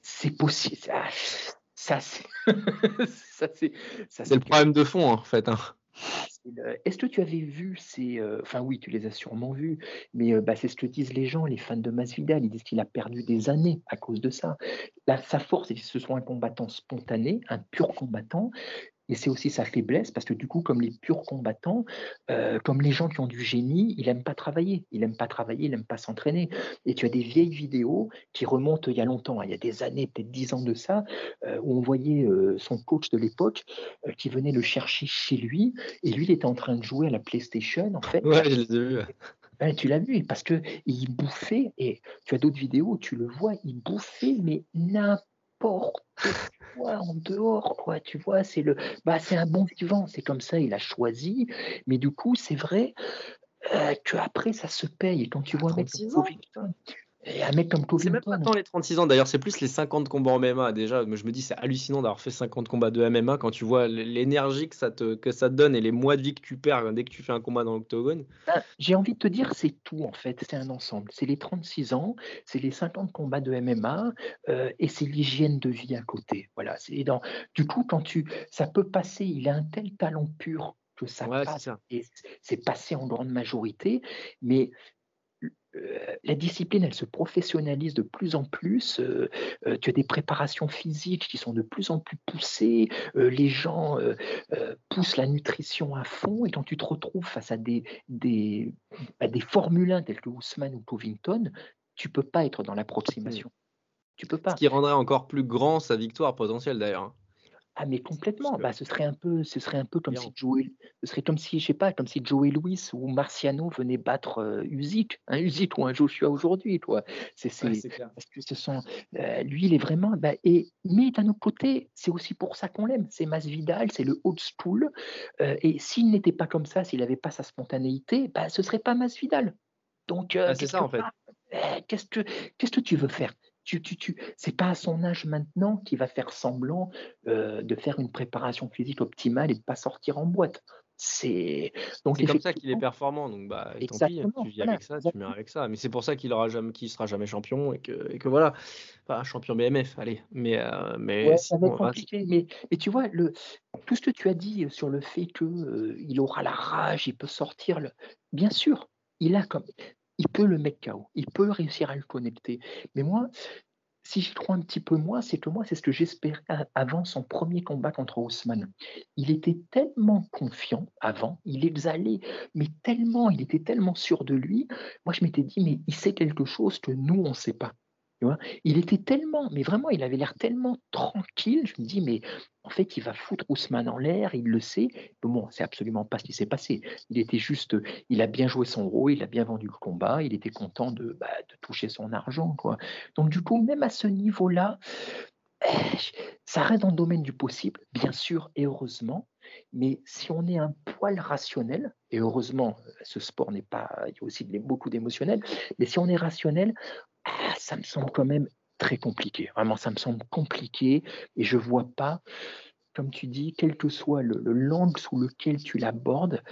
C'est possible. Ah, ça, c'est. *laughs* c'est le problème de fond, en fait. Hein. Est-ce que tu avais vu ces. Euh, enfin, oui, tu les as sûrement vus, mais euh, bah, c'est ce que disent les gens, les fans de Masvidal. Ils disent qu'il a perdu des années à cause de ça. sa force, c'est que ce soit un combattant spontané, un pur combattant, et c'est aussi sa faiblesse, parce que du coup, comme les purs combattants, euh, comme les gens qui ont du génie, il n'aime pas travailler. Il n'aime pas travailler, il n'aime pas s'entraîner. Et tu as des vieilles vidéos qui remontent il y a longtemps, hein, il y a des années, peut-être dix ans de ça, euh, où on voyait euh, son coach de l'époque qui venait le chercher chez lui, et lui, il était en train de jouer à la PlayStation, en fait. Ouais, je l'ai vu. Ben, tu l'as vu, parce que il bouffait, et tu as d'autres vidéos où tu le vois, il bouffait, mais n'importe en dehors, quoi. Tu vois, c'est le, bah, c'est un bon vivant. C'est comme ça, il a choisi. Mais du coup, c'est vrai euh, que après, ça se paye. Et quand tu vois un mec et un mec comme C'est même pas tant les 36 ans, d'ailleurs, c'est plus les 50 combats en MMA. Déjà, je me dis, c'est hallucinant d'avoir fait 50 combats de MMA quand tu vois l'énergie que ça, te, que ça te donne et les mois de vie que tu perds dès que tu fais un combat dans l'octogone. Ben, j'ai envie de te dire, c'est tout en fait. C'est un ensemble. C'est les 36 ans, c'est les 50 combats de MMA euh, et c'est l'hygiène de vie à côté. Voilà. C'est dans... Du coup, quand tu. Ça peut passer, il a un tel talent pur que ça passe. Et c'est passé en grande majorité, mais la discipline, elle se professionnalise de plus en plus. Euh, euh, tu as des préparations physiques qui sont de plus en plus poussées. les gens poussent la nutrition à fond. Et quand tu te retrouves face à des, des, à des Formule 1 tels que Ousmane ou Covington, tu peux pas être dans l'approximation. Tu peux pas. Ce qui rendrait encore plus grand sa victoire potentielle d'ailleurs. Hein. Ah mais complètement. Bah, ce serait un peu, ce serait un peu comme si Joey, ce serait comme si, je sais pas, comme si Joey Louis ou Marciano venaient battre euh, Usyk, un Usyk ou un Joshua aujourd'hui, toi. C'est, parce que ce sont, euh, lui, il est vraiment. Bah, et mais d'un autre côté, c'est aussi pour ça qu'on l'aime. C'est Masvidal, c'est le old school. Euh, et s'il n'était pas comme ça, s'il n'avait pas sa spontanéité, bah, ce serait pas Masvidal. Donc, bah, c'est ça en fait. Qu'est-ce que, qu'est-ce que tu veux faire? Tu, tu, tu, c'est pas à son âge maintenant qu'il va faire semblant euh, de faire une préparation physique optimale et de pas sortir en boîte. C'est donc comme ça qu'il est performant. Donc bah tant pis, tu vis avec ça, tu mets avec ça. Mais c'est pour ça qu'il aura jamais, qu'il sera jamais champion et que, et que voilà, pas champion BMF. Allez, mais euh, mais, ça va être compliqué. Mais, mais, tu vois le tout ce que tu as dit sur le fait que euh, il aura la rage, il peut sortir. Le... Bien sûr, il a comme il peut le mettre KO, il peut réussir à le connecter. Mais moi, si je crois un petit peu moins, c'est que moi, c'est ce que j'espérais avant son premier combat contre Ousmane. Il était tellement confiant avant, il exhalait, mais tellement, il était tellement sûr de lui. Moi, je m'étais dit, mais il sait quelque chose que nous, on ne sait pas il était tellement, mais vraiment, il avait l'air tellement tranquille. Je me dis, mais en fait, il va foutre Ousmane en l'air, il le sait. Bon, c'est absolument pas ce qui s'est passé. Il était juste, il a bien joué son rôle, il a bien vendu le combat, il était content de, bah, de toucher son argent. Donc, du coup, même à ce niveau-là, *sighs* ça reste dans le domaine du possible, bien sûr, et heureusement. Mais si on est un poil rationnel, et heureusement, ce sport n'est pas, il y a aussi beaucoup d'émotionnel, mais si on est rationnel, ah, ça me semble quand même très compliqué. Vraiment, ça me semble compliqué et je vois pas, comme tu dis, quel que soit le, langue sous lequel tu l'abordes,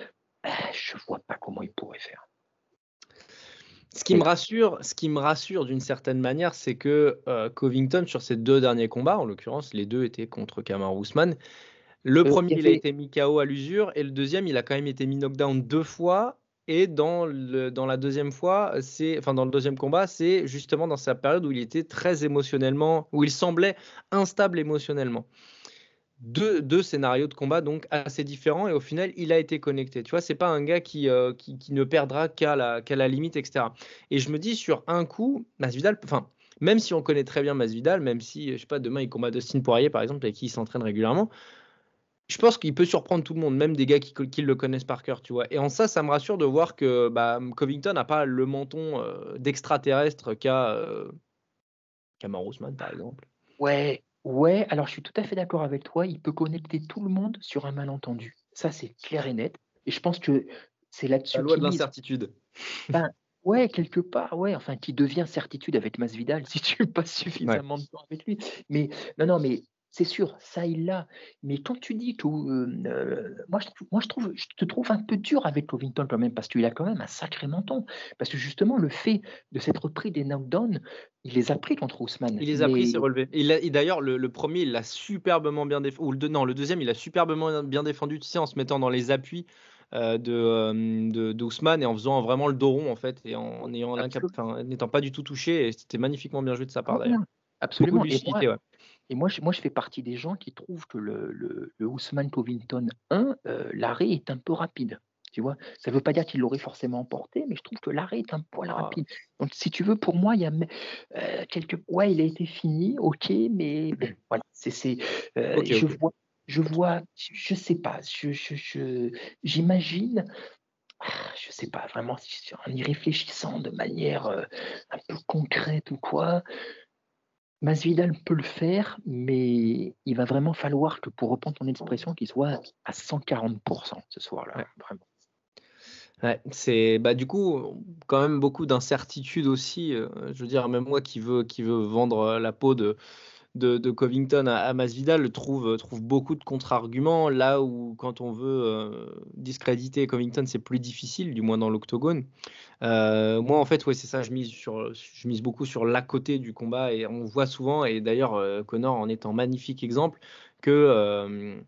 ah, je vois pas comment il pourrait faire. Ce qui me rassure, ce qui me rassure d'une certaine manière, c'est que euh, Covington sur ses deux derniers combats, en l'occurrence, les deux étaient contre Kamar Ousmane. Le euh, premier, il a été mis KO à l'usure, et le deuxième, il a quand même été mis knockdown deux fois. Et dans, le, la deuxième fois, c'est, enfin dans le deuxième combat, c'est justement dans sa période où il était très émotionnellement, où il semblait instable émotionnellement. Deux, scénarios de combat donc assez différents et au final il a été connecté. Tu vois, c'est pas un gars qui, euh, ne perdra qu'à la, qu'à la limite, etc. Et je me dis sur un coup, Masvidal, enfin même si on connaît très bien Masvidal, même si je sais pas demain il combat Dustin Poirier par exemple avec qui s'entraîne régulièrement, je pense qu'il peut surprendre tout le monde, même des gars qui, le connaissent par cœur, tu vois. Et en ça, ça me rassure de voir que bah, Covington n'a pas le menton euh, d'extraterrestre qu'a euh, Ousmane, par exemple. Ouais, Ouais, alors je suis tout à fait d'accord avec toi. Il peut connecter tout le monde sur un malentendu. Ça, c'est clair et net. Et je pense que c'est là-dessus. La loi de l'incertitude. Ben, ouais, quelque part, ouais, enfin, qui devient certitude avec Masvidal *laughs* si tu passes suffisamment de temps avec lui. Mais non, non, mais c'est sûr, ça il l'a. Mais quand tu dis que euh, euh, moi, je, trou- moi je trouve, je te trouve un peu dur avec Covington quand même parce qu'il a quand même un sacré menton. Parce que justement, le fait de s'être pris des knockdowns, il les a pris contre Ousmane. Il les a pris, c'est relevé. Et, d'ailleurs, le, le premier, il l'a superbement bien défendu. Ou le, deux- non, le deuxième, il a superbement bien défendu, tu sais, en se mettant dans les appuis euh, de, euh, et en faisant vraiment le dos rond, en fait, et en, n'étant pas du tout touché. Et c'était magnifiquement bien joué de sa part, d'ailleurs. Absolument. Et moi, ouais. Et moi, je, moi, je fais partie des gens qui trouvent que le, le, le Ousmane Covington 1, euh, l'arrêt est un peu rapide. Tu vois, ça ne veut pas dire qu'il l'aurait forcément emporté, mais je trouve que l'arrêt est un poil Ah. rapide. Donc, si tu veux, pour moi, il y a euh, quelques. Ouais, il a été fini, ok, mais *clears throat* bon, voilà. C'est, euh, je vois, je vois, je, je sais pas, je, je, je- j'imagine. ah, Je sais pas vraiment si- en y réfléchissant de manière euh, un peu concrète ou quoi. Masvidal peut le faire, mais il va vraiment falloir que, pour reprendre ton expression, qu'il soit à 140% ce soir-là. Ouais. Vraiment. Ouais, c'est bah du coup quand même beaucoup d'incertitudes aussi. euh, je veux dire, même moi qui veux qui veut vendre euh, la peau de de, Covington à, à Masvidal trouve trouve beaucoup de contre-arguments là où quand on veut euh, discréditer Covington c'est plus difficile, du moins dans l'octogone. Euh, moi en fait ouais c'est ça, je mise sur je mise beaucoup sur l'à côté du combat et on voit souvent et d'ailleurs euh, Connor en est un magnifique exemple que euh,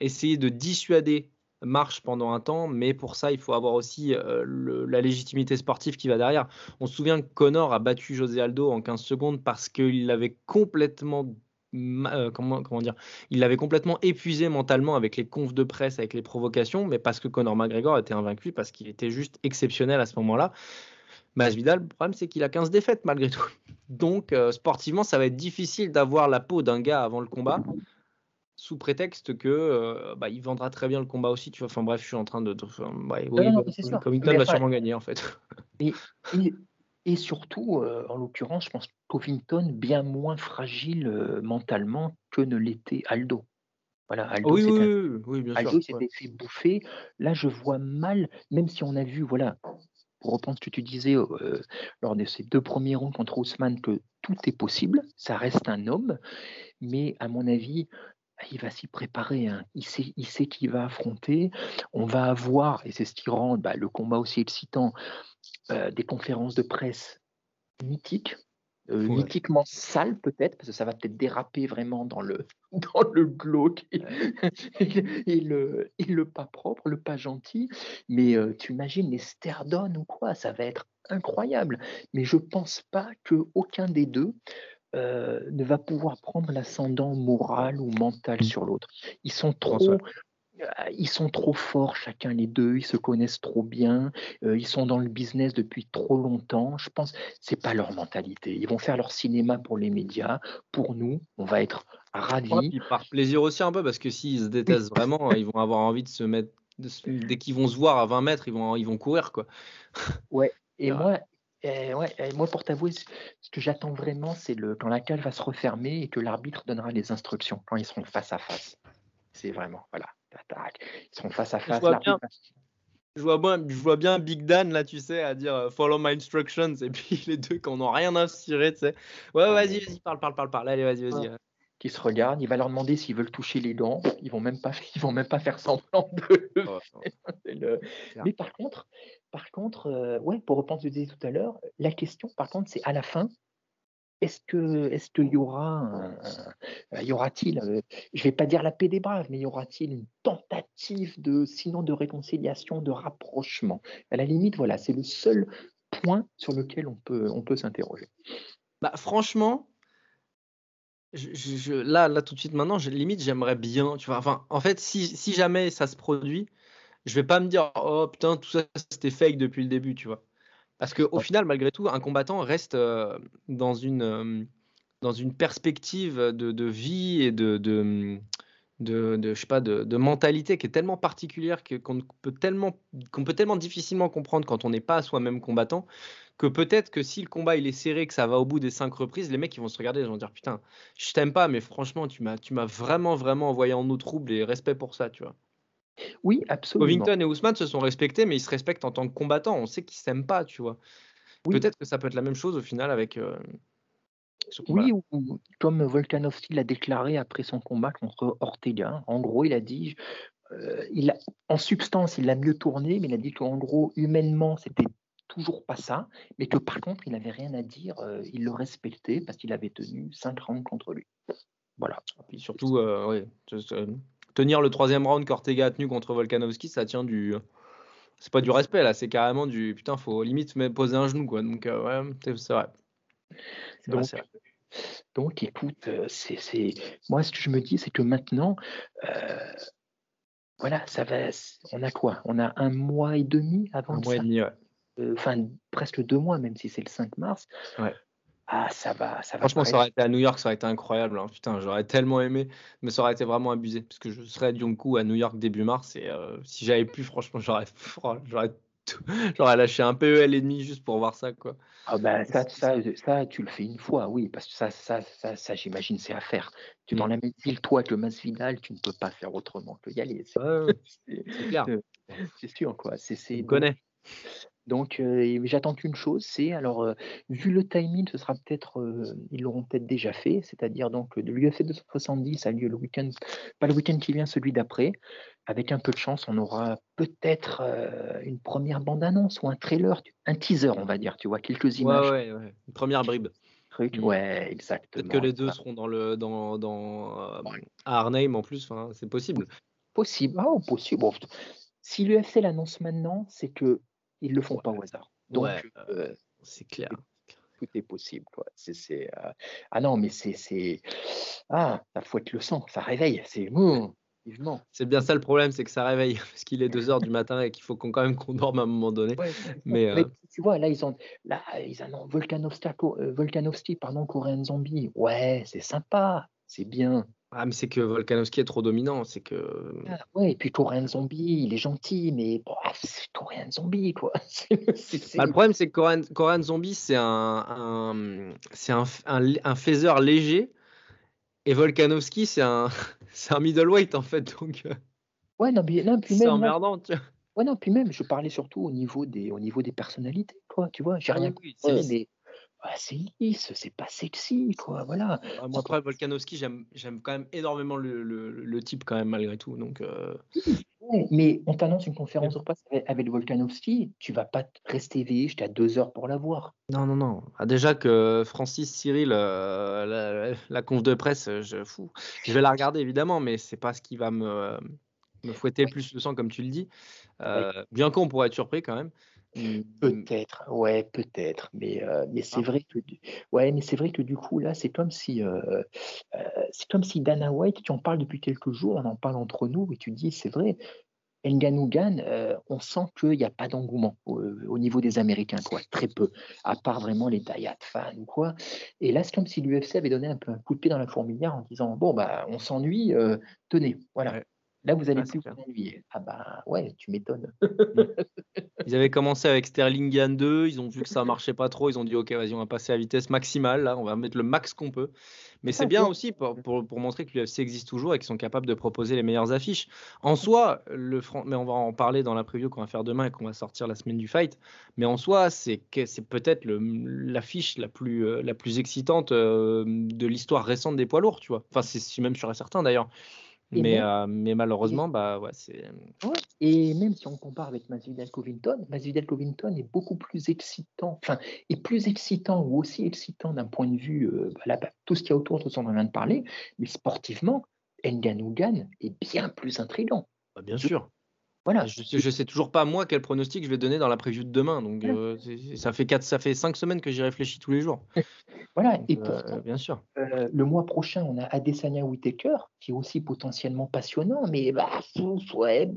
essayer de dissuader marche pendant un temps, mais pour ça, il faut avoir aussi euh, la légitimité sportive qui va derrière. On se souvient que Connor a battu José Aldo en 15 secondes parce qu'il l'avait complètement, euh, comment dire, il l'avait complètement épuisé mentalement avec les confs de presse, avec les provocations, mais parce que Conor McGregor était invaincu, parce qu'il était juste exceptionnel à ce moment-là. Masvidal, le problème, c'est qu'il a 15 défaites malgré tout. Donc, euh, sportivement, ça va être difficile d'avoir la peau d'un gars avant le combat sous prétexte que euh, bah, il vendra très bien le combat aussi. Tu vois. Enfin bref, je suis en train de. de- enfin, ouais, oui, non, sûr. Covington va sûrement gagner en fait. Et, et, et surtout, euh, en l'occurrence, je pense Covington bien moins fragile euh, mentalement que ne l'était Aldo. Voilà, Aldo, oui, c'est oui, oui, bien Aldo sûr. s'était ouais. fait bouffer. Là, je vois mal, même si on a vu, voilà, pour reprendre ce que tu disais euh, lors de ces deux premiers rounds contre Ousmane, que tout est possible, ça reste un homme, mais à mon avis, il va s'y préparer. hein. Il sait, il sait qu'il va affronter. On va avoir, et c'est ce qui rend bah, le combat aussi excitant, euh, des conférences de presse mythiques. euh, Ouais. mythiquement sales peut-être, parce que ça va peut-être déraper vraiment dans le, *laughs* dans le glauque et, et- *laughs* et le, et le pas propre, le pas gentil. Mais euh, tu imagines les Sterdon ou quoi, ça va être incroyable. Mais je pense pas qu'aucun des deux euh, ne va pouvoir prendre l'ascendant moral ou mental sur l'autre. Ils sont trop, euh, ils sont trop forts chacun les deux. Ils se connaissent trop bien. euh, ils sont dans le business depuis trop longtemps. Je pense c'est pas leur mentalité. Ils vont faire leur cinéma pour les médias. Pour nous, on va être ravis. Ouais, puis par plaisir aussi un peu, parce que s'ils se détestent vraiment, ils vont avoir envie de se mettre. de se- Dès qu'ils vont se voir à 20 mètres, ils vont, ils vont courir quoi. *laughs* Et Ouais. moi, ouais, euh, moi, pour t'avouer, ce que j'attends vraiment, c'est le quand la cage va se refermer et que l'arbitre donnera les instructions quand ils seront face à face. C'est vraiment, voilà, ils seront face à face. Je vois, bien, je vois bien Big Dan là, tu sais, à dire euh, follow my instructions, et puis *laughs* les deux qui en ont rien à cirer, tu sais. Ouais, vas-y, vas-y, parle, parle, parle, parle. Allez, vas-y, vas-y. Euh. qui se regardent, il va leur demander s'ils veulent toucher les dents. Ils vont même pas, *laughs* ils vont même pas faire semblant de. *laughs* le Ouais, le-. Mais par contre, par contre, euh, ouais, pour reprendre ce que je disais tout à l'heure, la question, par contre, c'est à la fin. Est-ce que, est-ce qu'il y aura, un- un- y aura-t-il, euh, je vais pas dire la paix des braves, mais y aura-t-il une tentative de, sinon de réconciliation, de rapprochement? À la limite, voilà, c'est le seul point sur lequel on peut, on peut s'interroger. Bah, franchement, je, je- je- là, là, tout de suite, maintenant, limite, j'aimerais bien, tu vois. Enfin, en fait, si, si jamais ça se produit, je vais pas me dire, oh putain, tout ça, c'était fake depuis le début, tu vois. Parce qu'au Ouais. final, malgré tout, un combattant reste euh, dans une, euh, dans une perspective de, de vie et de, de, de, de, je sais pas, de, de mentalité qui est tellement particulière que- qu'on peut tellement, qu'on peut tellement difficilement comprendre quand on n'est pas soi-même combattant, que peut-être que si le combat il est serré, que ça va au bout des cinq reprises, les mecs ils vont se regarder, ils vont dire putain, je t'aime pas, mais franchement tu m'as, tu m'as vraiment vraiment envoyé en eau trouble et respect pour ça, tu vois. Oui, absolument. Covington et Ousmane se sont respectés, mais ils se respectent en tant que combattants. On sait qu'ils s'aiment pas, tu vois. Oui. Peut-être que ça peut être la même chose au final avec euh, ce. Oui, ou, Volkanovski l'a déclaré après son combat contre Ortega. En gros, il a dit, euh, il a, en substance, il l'a mieux tourné, mais il a dit qu'en gros, humainement, c'était toujours pas ça, mais que par contre, il n'avait rien à dire, euh, il le respectait parce qu'il avait tenu cinq rounds contre lui. Voilà. Puis surtout, euh, ouais, euh, tenir le troisième round qu'Ortega a tenu contre Volkanovski, ça tient du. C'est pas du respect là, c'est carrément du putain, faut limite poser un genou quoi. Donc ouais, c'est vrai. Donc, c'est vrai. donc, écoute, c'est, moi, ce que je me dis, c'est que maintenant, voilà, ça va. On a quoi? On a un mois et demi avant Un mois et demi, ouais. Euh, enfin presque deux mois, même si c'est le 5 mars. Ouais. Ah, ça va, ça va. Franchement, ça aurait été à New York, ça aurait été incroyable. hein. Putain, j'aurais tellement aimé, mais ça aurait été vraiment abusé. Parce que je serais à Yonkou à New York début mars et euh, si j'avais pu, franchement, j'aurais *laughs* *laughs* j'aurais lâché un PEL et demi juste pour voir ça, quoi. Ah ben, ça, ça, ça, tu le fais une fois, oui, parce que ça, ça, ça, ça j'imagine, c'est à faire. Tu dans la même ville, toi, que le Masvidal, tu ne peux pas faire autrement que y aller. C'est Ouais, *laughs* clair. euh, c'est sûr, quoi. C'est, c'est, connais. Donc, euh, j'attends qu'une chose, c'est, alors, euh, vu le timing, ce sera peut-être, euh, ils l'auront peut-être déjà fait, c'est-à-dire donc de l'UFC 270 a lieu le week-end, pas le week-end qui vient, celui d'après. Avec un peu de chance, on aura peut-être une première bande-annonce ou un trailer, un teaser, on va dire, tu vois, quelques images, ouais, ouais. Une première bribe. trucs. Mm. Ouais, exactement. Peut-être que les deux seront dans le dans dans Ouais. à Arnhem en plus. C'est possible. Possible. Ah, possible. Bon, si l'UFC l'annonce maintenant, c'est que ils le font pas au hasard. Donc, Ouais, euh, C'est clair. tout est possible. Quoi. Euh, Ah non, mais c'est. Ah, ça fouette le sang, ça réveille. C'est... Mmh. C'est bien ça le problème, c'est que ça réveille *laughs* parce qu'il est 2 heures du matin et qu'il faut qu'on quand même qu'on dorme à un moment donné. Ouais, Mais, mais euh, tu vois, là, ils ont, là, ils ont Volkanovski, euh, Volkanovski, pardon, Korean Zombie. Ouais, c'est sympa, c'est bien. Ah, mais c'est que Volkanovski est trop dominant. C'est que Ah, ouais, et puis Korean Zombie, il est gentil, mais bon, ah, c'est Korean Zombie, quoi. C'est- *laughs* c'est- c'est- Bah, le problème, c'est que Korean, Zombie, c'est un, un- c'est un, un, un faiseur léger. Et Volkanovski, c'est un, *laughs* c'est un middleweight en fait. Donc, euh, Ouais, non, mais, non, puis c'est même, là, emmerdant. Tu vois. ouais, non, puis même, je parlais surtout au niveau des, au niveau des personnalités, quoi. Tu vois, j'ai rien. Oui, c'est mais ouais, c'est lisse, c'est pas sexy, quoi. Voilà. Ah, moi, après, Volkanovski, j'aime j'aime quand même énormément le, le, le type, quand même, malgré tout. Donc, euh, Ouais, mais on t'annonce une conférence de presse avec, avec Volkanovski, tu vas pas rester éveillé jusqu'à deux heures pour la voir. non, non, non. Ah, déjà que Francis Cyril, euh, la, la conf de presse, je, fou, je vais la regarder évidemment, mais c'est pas ce qui va me, me fouetter le plus le sang, comme tu le dis. Euh, bien qu'on pourrait être surpris quand même. Mm, Peut-être, ouais, peut-être, mais, euh, mais c'est Ah. vrai que du... ouais, mais c'est vrai que du coup là, c'est comme si euh, euh, c'est comme si Dana White, tu en parles depuis quelques jours, on en parle entre nous et tu dis c'est vrai, Ngannou euh, on sent qu'il n'y a pas d'engouement au, au niveau des Américains, quoi, très peu, à part vraiment les die-hard fans ou quoi. Et là, c'est comme si l'UFC avait donné un peu un coup de pied dans la fourmilière en disant bon bah on s'ennuie, tenez, voilà. Ouais. Là, vous allez c'est plus vous ennuyer. Ah bah ouais, tu m'étonnes. *laughs* Ils avaient commencé avec Sterling Gann 2, ils ont vu que ça marchait pas trop, ils ont dit ok vas-y on va passer à vitesse maximale, là on va mettre le max qu'on peut. Mais c'est bien aussi pour, pour, pour montrer que l'UFC existe toujours et qu'ils sont capables de proposer les meilleures affiches. En soi, le Fran- mais on va en parler dans la preview qu'on va faire demain et qu'on va sortir la semaine du fight, mais en soi c'est peut-être l'affiche la plus, euh, la plus excitante euh, de l'histoire récente des poids lourds, tu vois. Enfin c'est même sûr et certain d'ailleurs. Et Mais, même- euh, mais malheureusement, bah ouais, c'est. Ouais, Et même si on compare avec Masvidal Covington, Masvidal Covington est beaucoup plus excitant, enfin, est plus excitant ou aussi excitant d'un point de vue, euh, bah, là, bah, tout ce qu'il y a autour, tout ce dont on vient de parler, mais sportivement, Ngannou Gan est bien plus intrigant. Bah, bien sûr. Voilà. Je sais, je sais toujours pas moi quel pronostic je vais donner dans la preview de demain. Donc euh, ça fait quatre, ça fait cinq semaines que j'y réfléchis tous les jours. *laughs* Voilà. Donc, Et euh, pourtant, bien sûr. euh, le mois prochain, on a Adesanya Whitaker, qui est aussi potentiellement passionnant, mais bah, ouais,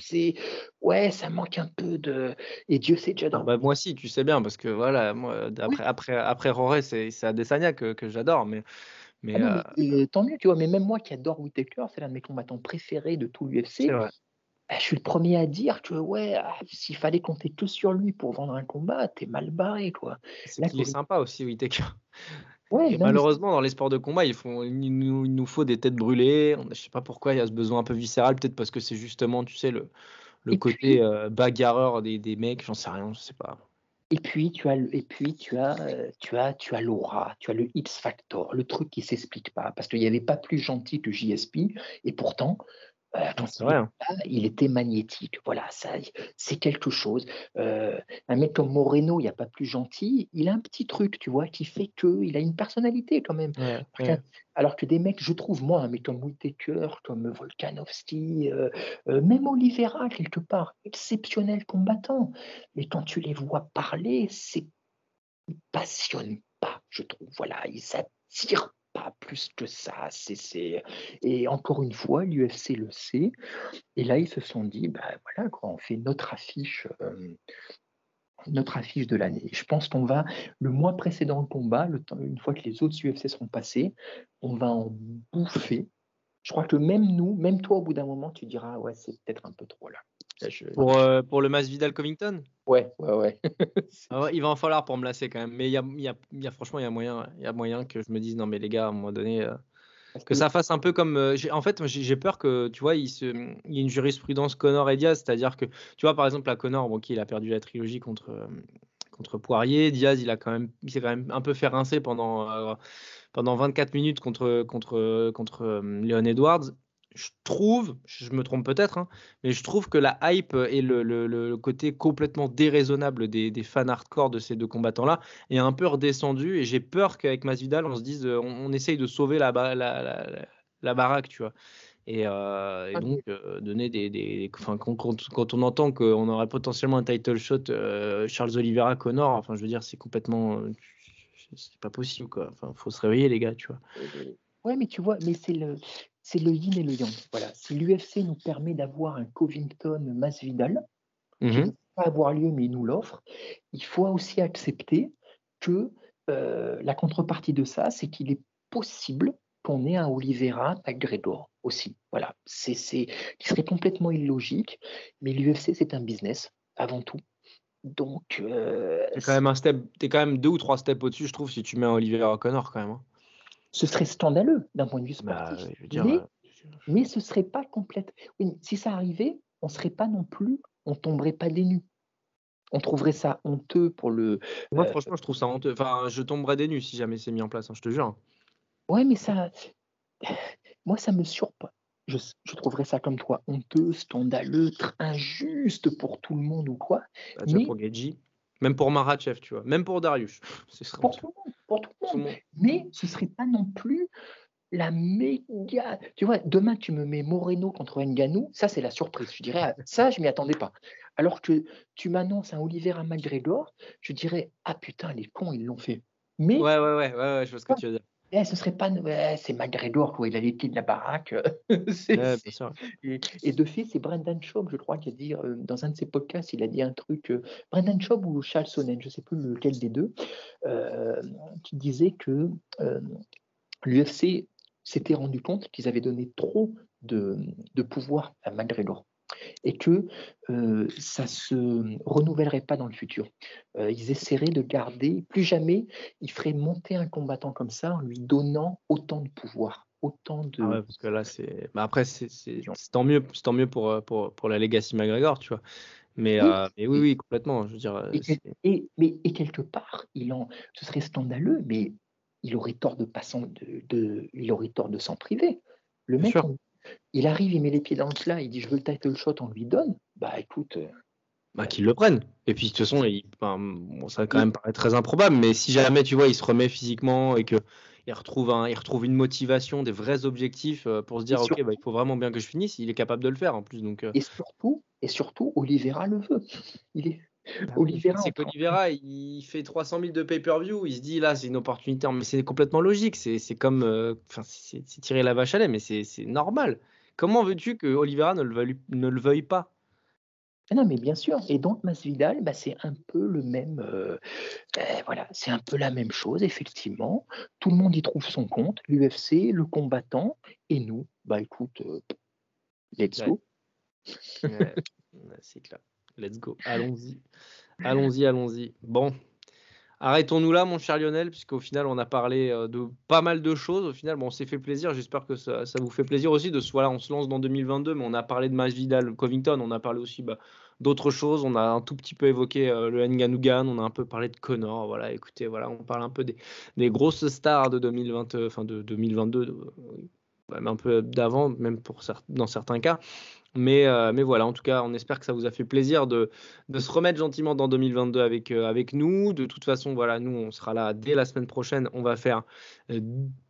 c'est, ouais, ça manque un peu de. Et Dieu sait déjà Ah, bah, moi aussi, tu sais bien, parce que voilà, moi, après, après, après Roré, c'est c'est Adesanya que, que j'adore, mais, Mais, Ah non, mais, euh, tant mieux, tu vois. Mais même moi qui adore Whitaker, c'est l'un de mes combattants préférés de tout l'UFC. Bah, je suis le premier à dire que ouais, ah, s'il fallait compter que sur lui pour vendre un combat, t'es mal barré, quoi. C'est qu'il est sympa aussi. *laughs* Ouais, mais malheureusement, dans les sports de combat, ils font, il, nous, il nous faut des têtes brûlées. Je sais pas pourquoi il y a ce besoin un peu viscéral, peut-être parce que c'est justement, tu sais, le, le Et côté puis- euh, bagarreur des, des mecs, j'en sais rien, je sais pas. Et puis tu as, le- et puis tu as, euh, tu as, tu as l'aura, tu as le X factor, le truc qui s'explique pas, parce qu'il n'y avait pas plus gentil que JSP, et pourtant, vrai. était hein. il était magnétique. Voilà, ça, c'est quelque chose. Euh, un mec comme Moreno, il n'y a pas plus gentil. Il a un petit truc, tu vois, qui fait que il a une personnalité quand même. Ouais, Alors ouais. que- Alors que des mecs, je trouve, moi, un mec comme Whitaker, comme Volkanovski, euh, euh, même Oliveira, quelque part, exceptionnel combattant. Mais quand tu les vois parler, c'est ils passionnent pas, je trouve. Voilà, ils s'attirent pas plus que ça. C'est, c'est... Et encore une fois, l'UFC le sait. Et là, ils se sont dit, bah voilà, quoi, on fait notre affiche. euh, notre affiche de l'année. Je pense qu'on va, le mois précédent le combat, une fois que les autres UFC seront passés, on va en bouffer. Je crois que même nous, même toi, au bout d'un moment, tu diras, ouais, c'est peut-être un peu trop là. Je- Pour, euh, pour le Masvidal Covington, Ouais, ouais, ouais. *laughs* ah ouais, il va en falloir pour me lasser quand même. Mais il y a, y a- il y a- franchement, il y a moyen, il y a moyen que je me dise, non mais les gars, à un moment donné, euh, que ça fasse un peu comme. euh, en fait, j'ai peur que, tu vois, il, se, il y ait une jurisprudence Connor et Diaz, c'est-à-dire que, tu vois, par exemple, la Connor, bon, qui il a perdu la trilogie contre, euh, contre Poirier. Diaz, il a quand même, il s'est quand même un peu fait rincer pendant, pendant 24 minutes contre, contre, contre Leon Edwards. Je trouve, je me trompe peut-être, hein, mais je trouve que la hype et le, le- le côté complètement déraisonnable des, des fans hardcore de ces deux combattants-là est un peu redescendu. Et j'ai peur qu'avec Masvidal, on se dise, euh, on, on essaye de sauver la, ba- la, la, la- la baraque, tu vois. Et, euh, et Ah, donc, euh, donner des. des enfin, quand, on entend qu'on aurait potentiellement un title shot euh, Charles Oliveira Connor, enfin, je veux dire, c'est complètement. c'est pas possible, quoi. Enfin, faut se réveiller, les gars, tu vois. Ouais, mais tu vois, mais c'est le, c'est le yin et le yang. Voilà. Si l'UFC nous permet d'avoir un Covington Masvidal, qui ne Mhm. peut pas avoir lieu, mais il nous l'offre, il faut aussi accepter que euh, la contrepartie de ça, c'est qu'il est possible qu'on ait un Oliveira McGregor aussi. Voilà. C'est, qui serait complètement illogique, mais l'UFC, c'est un business avant tout. Donc, euh, T'es quand même un step, t'es quand même deux ou trois steps au-dessus, je trouve, si tu mets un Oliveira Connor quand même. hein. Ce serait scandaleux d'un point de vue Bah, sportif. dire, mais euh, mais ce serait pas complète. Oui, si ça arrivait, on serait pas non plus, on tomberait pas des nues. On trouverait ça honteux pour le. moi, euh, franchement, je trouve ça honteux. Enfin, je tomberais des nues si jamais c'est mis en place, hein, je te jure. Ouais, mais ça, *sighs* moi, ça me surprend. Je, je trouverais ça comme toi honteux, scandaleux, injuste pour tout le monde ou quoi. Bah, Mais- pour même pour Marachev, tu vois, même pour Darius. *laughs* Ce Pour tout le monde, pour tout le monde. monde. Mais ce serait pas non plus la méga. Tu vois, demain tu me mets Moreno contre Ngannou, ça c'est la surprise. Je dirais, ah, ça je m'y attendais pas. Alors que tu m'annonces un Oliveira McGregor, je dirais, ah putain, les cons ils l'ont fait. Mais Ouais, ouais, ouais, ouais, ouais, je vois ce que tu veux dire. Eh, ce serait pas, ouais, c'est McGregor quoi, il a les pieds de la baraque. *laughs* Ouais, sûr. et, et de fait, c'est Brendan Schaub, je crois, qui a dit euh, dans un de ses podcasts, il a dit un truc, euh, Brendan Schaub ou Charles Sonnen, je ne sais plus lequel des deux, euh, qui disait que euh, l'UFC s'était rendu compte qu'ils avaient donné trop de, de pouvoir à McGregor et que euh, ça se renouvellerait pas dans le futur. Euh, ils essaieraient de garder, plus jamais ils feraient monter un combattant comme ça en lui donnant autant de pouvoir, autant de... Ah ouais, parce que là, c'est. Bah après, c'est tant mieux, tant mieux pour, euh, pour, pour la Legacy McGregor, tu vois. Mais Oui. euh, mais oui, oui, complètement. Je veux dire, Et, mais, et quelque part, il en, ce serait scandaleux, mais il aurait tort de pas s'en- de, de- il aurait tort de s'en priver. Le Bien mec, sûr. on- il arrive, il met les pieds dans le plat, il dit je veux le title shot, on lui donne. Bah écoute, euh, bah, qu'ils le prennent. Et puis, de toute façon, il, enfin, bon, ça quand même paraît très improbable, mais si jamais, tu vois, il se remet physiquement et que il retrouve, un, il retrouve une motivation, des vrais objectifs euh, pour se dire, ok, bah, il faut vraiment bien que je finisse, il est capable de le faire en plus. Donc, euh, et surtout, et surtout, Oliveira le veut. Il est bah, Oliveira, C'est qu'Olivera, il fait 300 000 de pay-per-view, il se dit là, c'est une opportunité, mais c'est complètement logique. C'est comme, euh, enfin, c'est c'est tirer la vache à lait, mais c'est normal. Comment veux-tu que Oliveira ne le veuille, ne le veuille pas? Non, mais bien sûr. Et donc, Masvidal, bah, c'est un peu le même. euh, euh, voilà, c'est un peu la même chose, effectivement. Tout le monde y trouve son compte. L'UFC, le combattant, et nous, bah écoute, euh, let's go. Ouais, *laughs* ouais, c'est clair. Let's go. Allons-y. Allons-y, allons-y. Bon. Arrêtons-nous là, mon cher Lionel, puisqu'au final, on a parlé euh, de pas mal de choses. Au final, bon, on s'est fait plaisir. J'espère que ça, vous fait plaisir aussi. De voilà, on se lance dans 2022, mais on a parlé de Masvidal, Covington. On a parlé aussi bah, d'autres choses. On a un tout petit peu évoqué euh, le Nganugan. On a un peu parlé de Connor. Voilà, écoutez, voilà, on parle un peu des, grosses stars de 2020, euh, de 2022, même un peu d'avant, même pour dans certains cas. Mais, euh, mais voilà, en tout cas, on espère que ça vous a fait plaisir de, de se remettre gentiment dans 2022 avec, euh, avec nous. De toute façon, voilà, nous, on sera là dès la semaine prochaine. On va faire euh,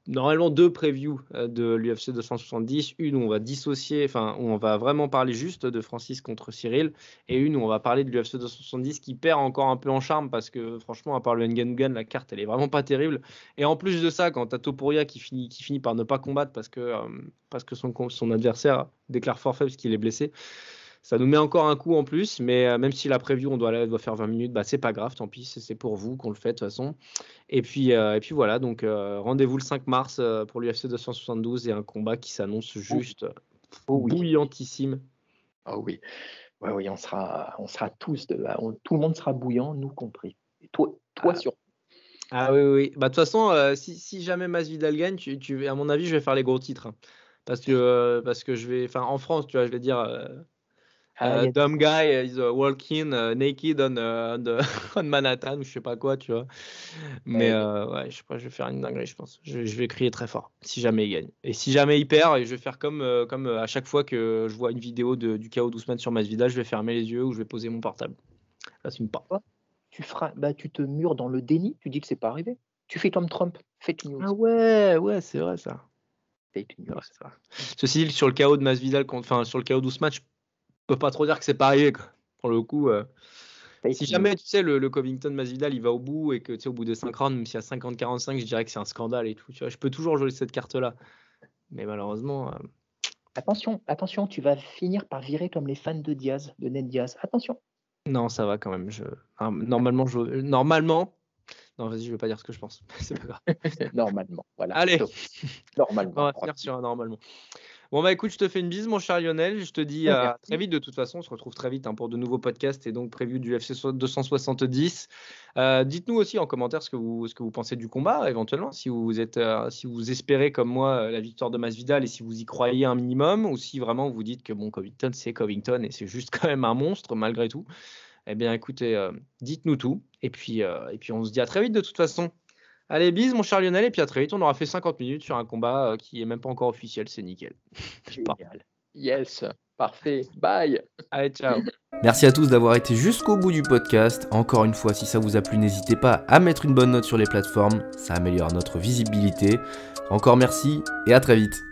normalement deux previews euh, de l'UFC 270. Une où on va dissocier, enfin, où on va vraiment parler juste de Francis contre Cyril. Et une où on va parler de l'UFC 270 qui perd encore un peu en charme parce que, franchement, à part le Nganugan, la carte, elle est vraiment pas terrible. Et en plus de ça, quand tu as Topuria qui finit, qui finit par ne pas combattre parce que, euh, parce que son, son adversaire déclare forfait parce qu'il est blessé, ça nous met encore un coup en plus. Mais euh, même si la preview, on doit, elle doit faire 20 minutes, bah, c'est pas grave, tant pis, c'est pour vous qu'on le fait de toute façon. Et puis, euh, et puis voilà, donc euh, rendez-vous le 5 mars euh, pour l'UFC 272 et un combat qui s'annonce juste Oh oui. bouillantissime. Ah oui. Ouais, oui, on sera, on sera tous, de, on- tout le monde sera bouillant, nous compris. Et toi, toi Ah. sur. Ah oui, oui, oui. Bah, de toute façon, euh, si, si jamais Masvidal gagne, tu, tu- à mon avis, je vais faire les gros titres. hein. Parce que, euh, parce que je vais, enfin, en France, tu vois, je vais dire, euh, Ah, euh, il y a- dumb guy is uh, walking uh, naked on, uh, the- *laughs* on Manhattan ou je sais pas quoi, tu vois. Mais Ouais. euh, ouais, je sais pas, je vais faire une dinguerie, je pense. Je, je vais crier très fort si jamais il gagne. Et si jamais il perd, et je vais faire comme, euh, comme à chaque fois que je vois une vidéo de, du chaos d'Ousmane sur Masvidal, je vais fermer les yeux ou je vais poser mon portable. J'assume pas. tu feras, bah, tu te mures dans le déni, tu dis que c'est pas arrivé. Tu fais comme Trump, fake news. Ah ouais, ouais, c'est vrai ça. Fake news. vrai. Ceci dit, sur le chaos de Masvidal, enfin sur le chaos d'Ousmane, je peux pas trop dire que c'est arrivé. Quoi. Pour le coup, euh, si jamais tu sais le, le Covington Masvidal, il va au bout et que tu sais au bout des 5 rounds, même s'il y a 50-45, je dirais que c'est un scandale et tout. Tu vois, je peux toujours jouer cette carte-là, mais malheureusement, euh, Attention, attention, tu vas finir par virer comme les fans de Diaz, de Ned Diaz. Attention. non, ça va quand même. Je, normalement, je, normalement, non, vas-y, je vais pas dire ce que je pense. *laughs* c'est pas grave. *laughs* Normalement. Voilà. Allez. Donc, Normalement. On va finir sur un normalement. Bon bah écoute, je te fais une bise mon cher Lionel, je te dis Ouais, à très vite de toute façon, on se retrouve très vite hein, pour de nouveaux podcasts et donc prévu du FC 270. Euh, Dites-nous aussi en commentaire ce que vous ce que vous pensez du combat éventuellement, si vous êtes euh, si vous espérez comme moi euh, la victoire de Masvidal et si vous y croyez un minimum ou si vraiment vous dites que bon Covington c'est Covington et c'est juste *laughs* quand même un monstre malgré tout. Eh bien écoutez, euh, dites-nous tout et puis euh, et puis on se dit à très vite de toute façon. Allez, bise mon cher Lionel, et puis à très vite. On aura fait 50 minutes sur un combat euh, qui est même pas encore officiel, c'est nickel. pas. *laughs* Génial. Yes. Parfait. Bye. Allez, ciao. *laughs* Merci à tous d'avoir été jusqu'au bout du podcast. Encore une fois, si ça vous a plu, n'hésitez pas à mettre une bonne note sur les plateformes, ça améliore notre visibilité. Encore merci et à très vite.